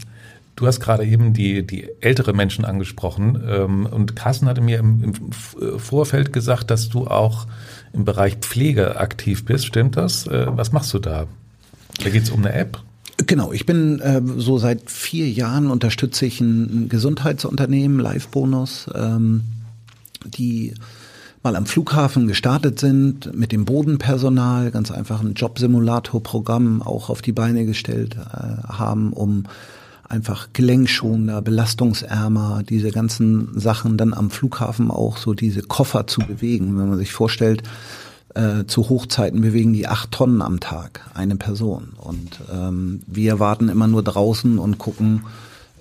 Du hast gerade eben die, die ältere Menschen angesprochen ähm, und Carsten hatte mir im, im Vorfeld gesagt, dass du auch im Bereich Pflege aktiv bist. Stimmt das? Äh, was machst du da? Da geht es um eine App? Genau, ich bin äh, so seit vier Jahren unterstütze ich ein, Gesundheitsunternehmen, Live-Bonus, ähm, die mal am Flughafen gestartet sind, mit dem Bodenpersonal ganz einfach ein Jobsimulator-Programm auch auf die Beine gestellt äh, haben, um einfach gelenkschonender, belastungsärmer, diese ganzen Sachen dann am Flughafen auch so diese Koffer zu bewegen. Wenn man sich vorstellt, äh, zu Hochzeiten bewegen die acht Tonnen am Tag, eine Person. Und ähm, wir warten immer nur draußen und gucken,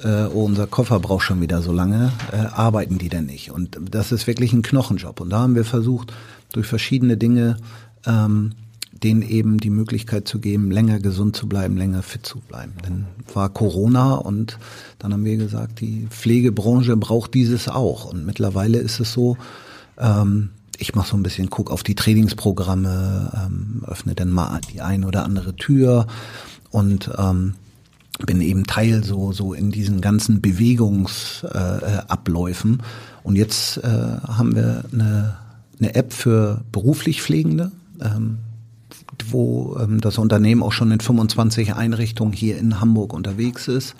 äh, oh, unser Koffer braucht schon wieder so lange, äh, arbeiten die denn nicht? Und das ist wirklich ein Knochenjob. Und da haben wir versucht, durch verschiedene Dinge ähm, denen eben die Möglichkeit zu geben, länger gesund zu bleiben, länger fit zu bleiben. Dann war Corona und dann haben wir gesagt, die Pflegebranche braucht dieses auch. Und mittlerweile ist es so, ähm, ich mache so ein bisschen, guck auf die Trainingsprogramme, ähm, öffne dann mal die ein oder andere Tür und ähm, bin eben Teil so so in diesen ganzen Bewegungsabläufen. Äh, und jetzt äh, haben wir eine, eine App für beruflich Pflegende, ähm, wo ähm, das Unternehmen auch schon in 25 Einrichtungen hier in Hamburg unterwegs ist.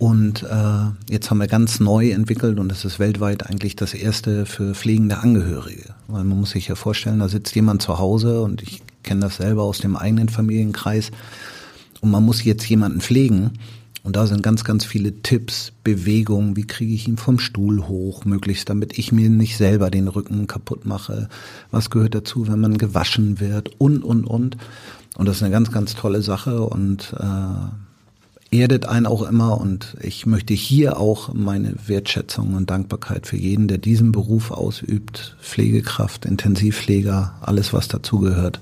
Und äh, jetzt haben wir ganz neu entwickelt und das ist weltweit eigentlich das erste für pflegende Angehörige. Weil man muss sich ja vorstellen, da sitzt jemand zu Hause und ich kenne das selber aus dem eigenen Familienkreis und man muss jetzt jemanden pflegen. Und da sind ganz, ganz viele Tipps, Bewegungen, wie kriege ich ihn vom Stuhl hoch, möglichst, damit ich mir nicht selber den Rücken kaputt mache. Was gehört dazu, wenn man gewaschen wird und, und, und. Und das ist eine ganz, ganz tolle Sache und äh, erdet einen auch immer und ich möchte hier auch meine Wertschätzung und Dankbarkeit für jeden, der diesen Beruf ausübt, Pflegekraft, Intensivpfleger, alles was dazugehört,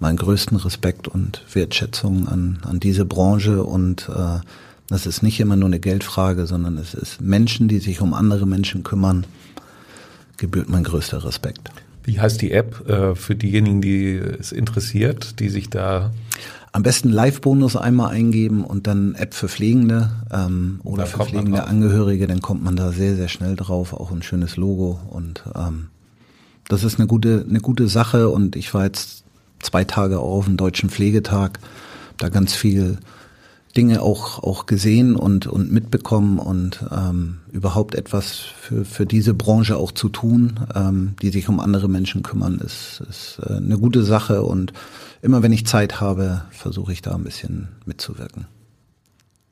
meinen größten Respekt und Wertschätzung an, an diese Branche und äh, das ist nicht immer nur eine Geldfrage, sondern es ist Menschen, die sich um andere Menschen kümmern, gebührt mein größter Respekt. Wie heißt die App äh, für diejenigen, die es interessiert, die sich da am besten Live-Bonus einmal eingeben und dann App für Pflegende ähm, oder für pflegende Angehörige, dann kommt man da sehr, sehr schnell drauf. Auch ein schönes Logo und ähm, das ist eine gute, eine gute Sache und ich war jetzt zwei Tage auf dem Deutschen Pflegetag, da ganz viel Dinge auch, auch gesehen und, und mitbekommen und ähm, überhaupt etwas für, für diese Branche auch zu tun, ähm, die sich um andere Menschen kümmern, ist, ist äh, eine gute Sache und immer wenn ich Zeit habe, versuche ich da ein bisschen mitzuwirken.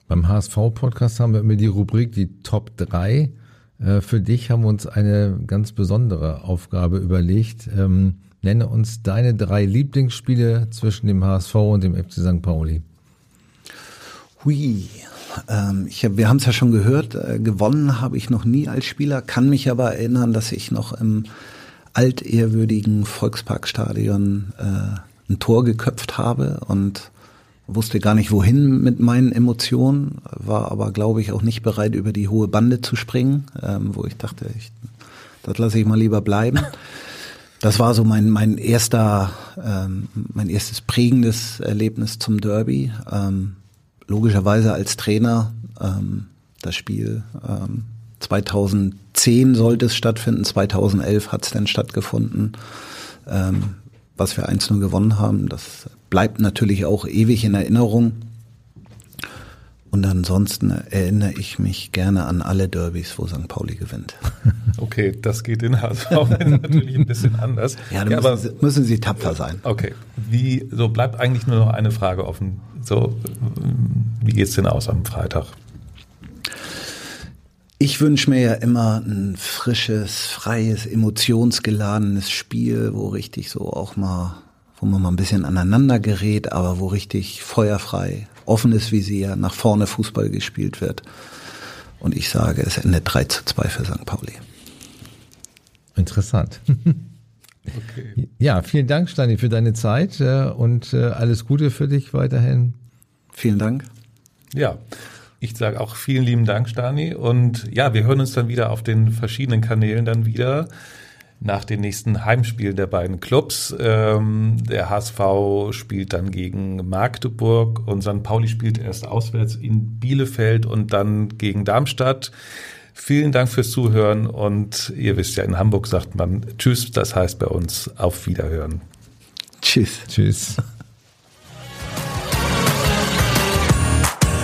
Beim HSV-Podcast haben wir immer die Rubrik die Top 3. Äh, für dich haben wir uns eine ganz besondere Aufgabe überlegt. Ähm, nenne uns deine drei Lieblingsspiele zwischen dem HSV und dem FC St. Pauli. Hui, ähm, ich hab, wir haben es ja schon gehört, äh, gewonnen habe ich noch nie als Spieler, kann mich aber erinnern, dass ich noch im altehrwürdigen Volksparkstadion äh, ein Tor geköpft habe und wusste gar nicht wohin mit meinen Emotionen, war aber glaube ich auch nicht bereit über die hohe Bande zu springen, ähm, wo ich dachte, ich, das lasse ich mal lieber bleiben. das war so mein, mein erster, ähm, mein erstes prägendes Erlebnis zum Derby. Ähm, logischerweise als Trainer ähm, das Spiel ähm, 2010 sollte es stattfinden, 2011 hat es dann stattgefunden, ähm, was wir 1-0 gewonnen haben. Das bleibt natürlich auch ewig in Erinnerung. Und ansonsten erinnere ich mich gerne an alle Derbys, wo St. Pauli gewinnt. Okay, das geht in HSV natürlich ein bisschen anders. Ja, ja müssen, aber, Sie, müssen Sie tapfer sein. Okay, wie so bleibt eigentlich nur noch eine Frage offen. So, wie geht's denn aus am Freitag? Ich wünsche mir ja immer ein frisches, freies, emotionsgeladenes Spiel, wo richtig so auch mal, wo man mal ein bisschen aneinander gerät, aber wo richtig feuerfrei, offenes Visier, nach vorne Fußball gespielt wird. Und ich sage, es endet 3 zu 2 für St. Pauli. Interessant. Okay. Ja, vielen Dank, Stani, für deine Zeit äh, und äh, alles Gute für dich weiterhin. Vielen Dank. Ja, ich sage auch vielen lieben Dank, Stani. Und ja, wir hören uns dann wieder auf den verschiedenen Kanälen dann wieder nach den nächsten Heimspielen der beiden Clubs. Ähm, der HSV spielt dann gegen Magdeburg und St. Pauli spielt erst auswärts in Bielefeld und dann gegen Darmstadt. Vielen Dank fürs Zuhören und ihr wisst ja, in Hamburg sagt man Tschüss, das heißt bei uns auf Wiederhören. Tschüss. Tschüss.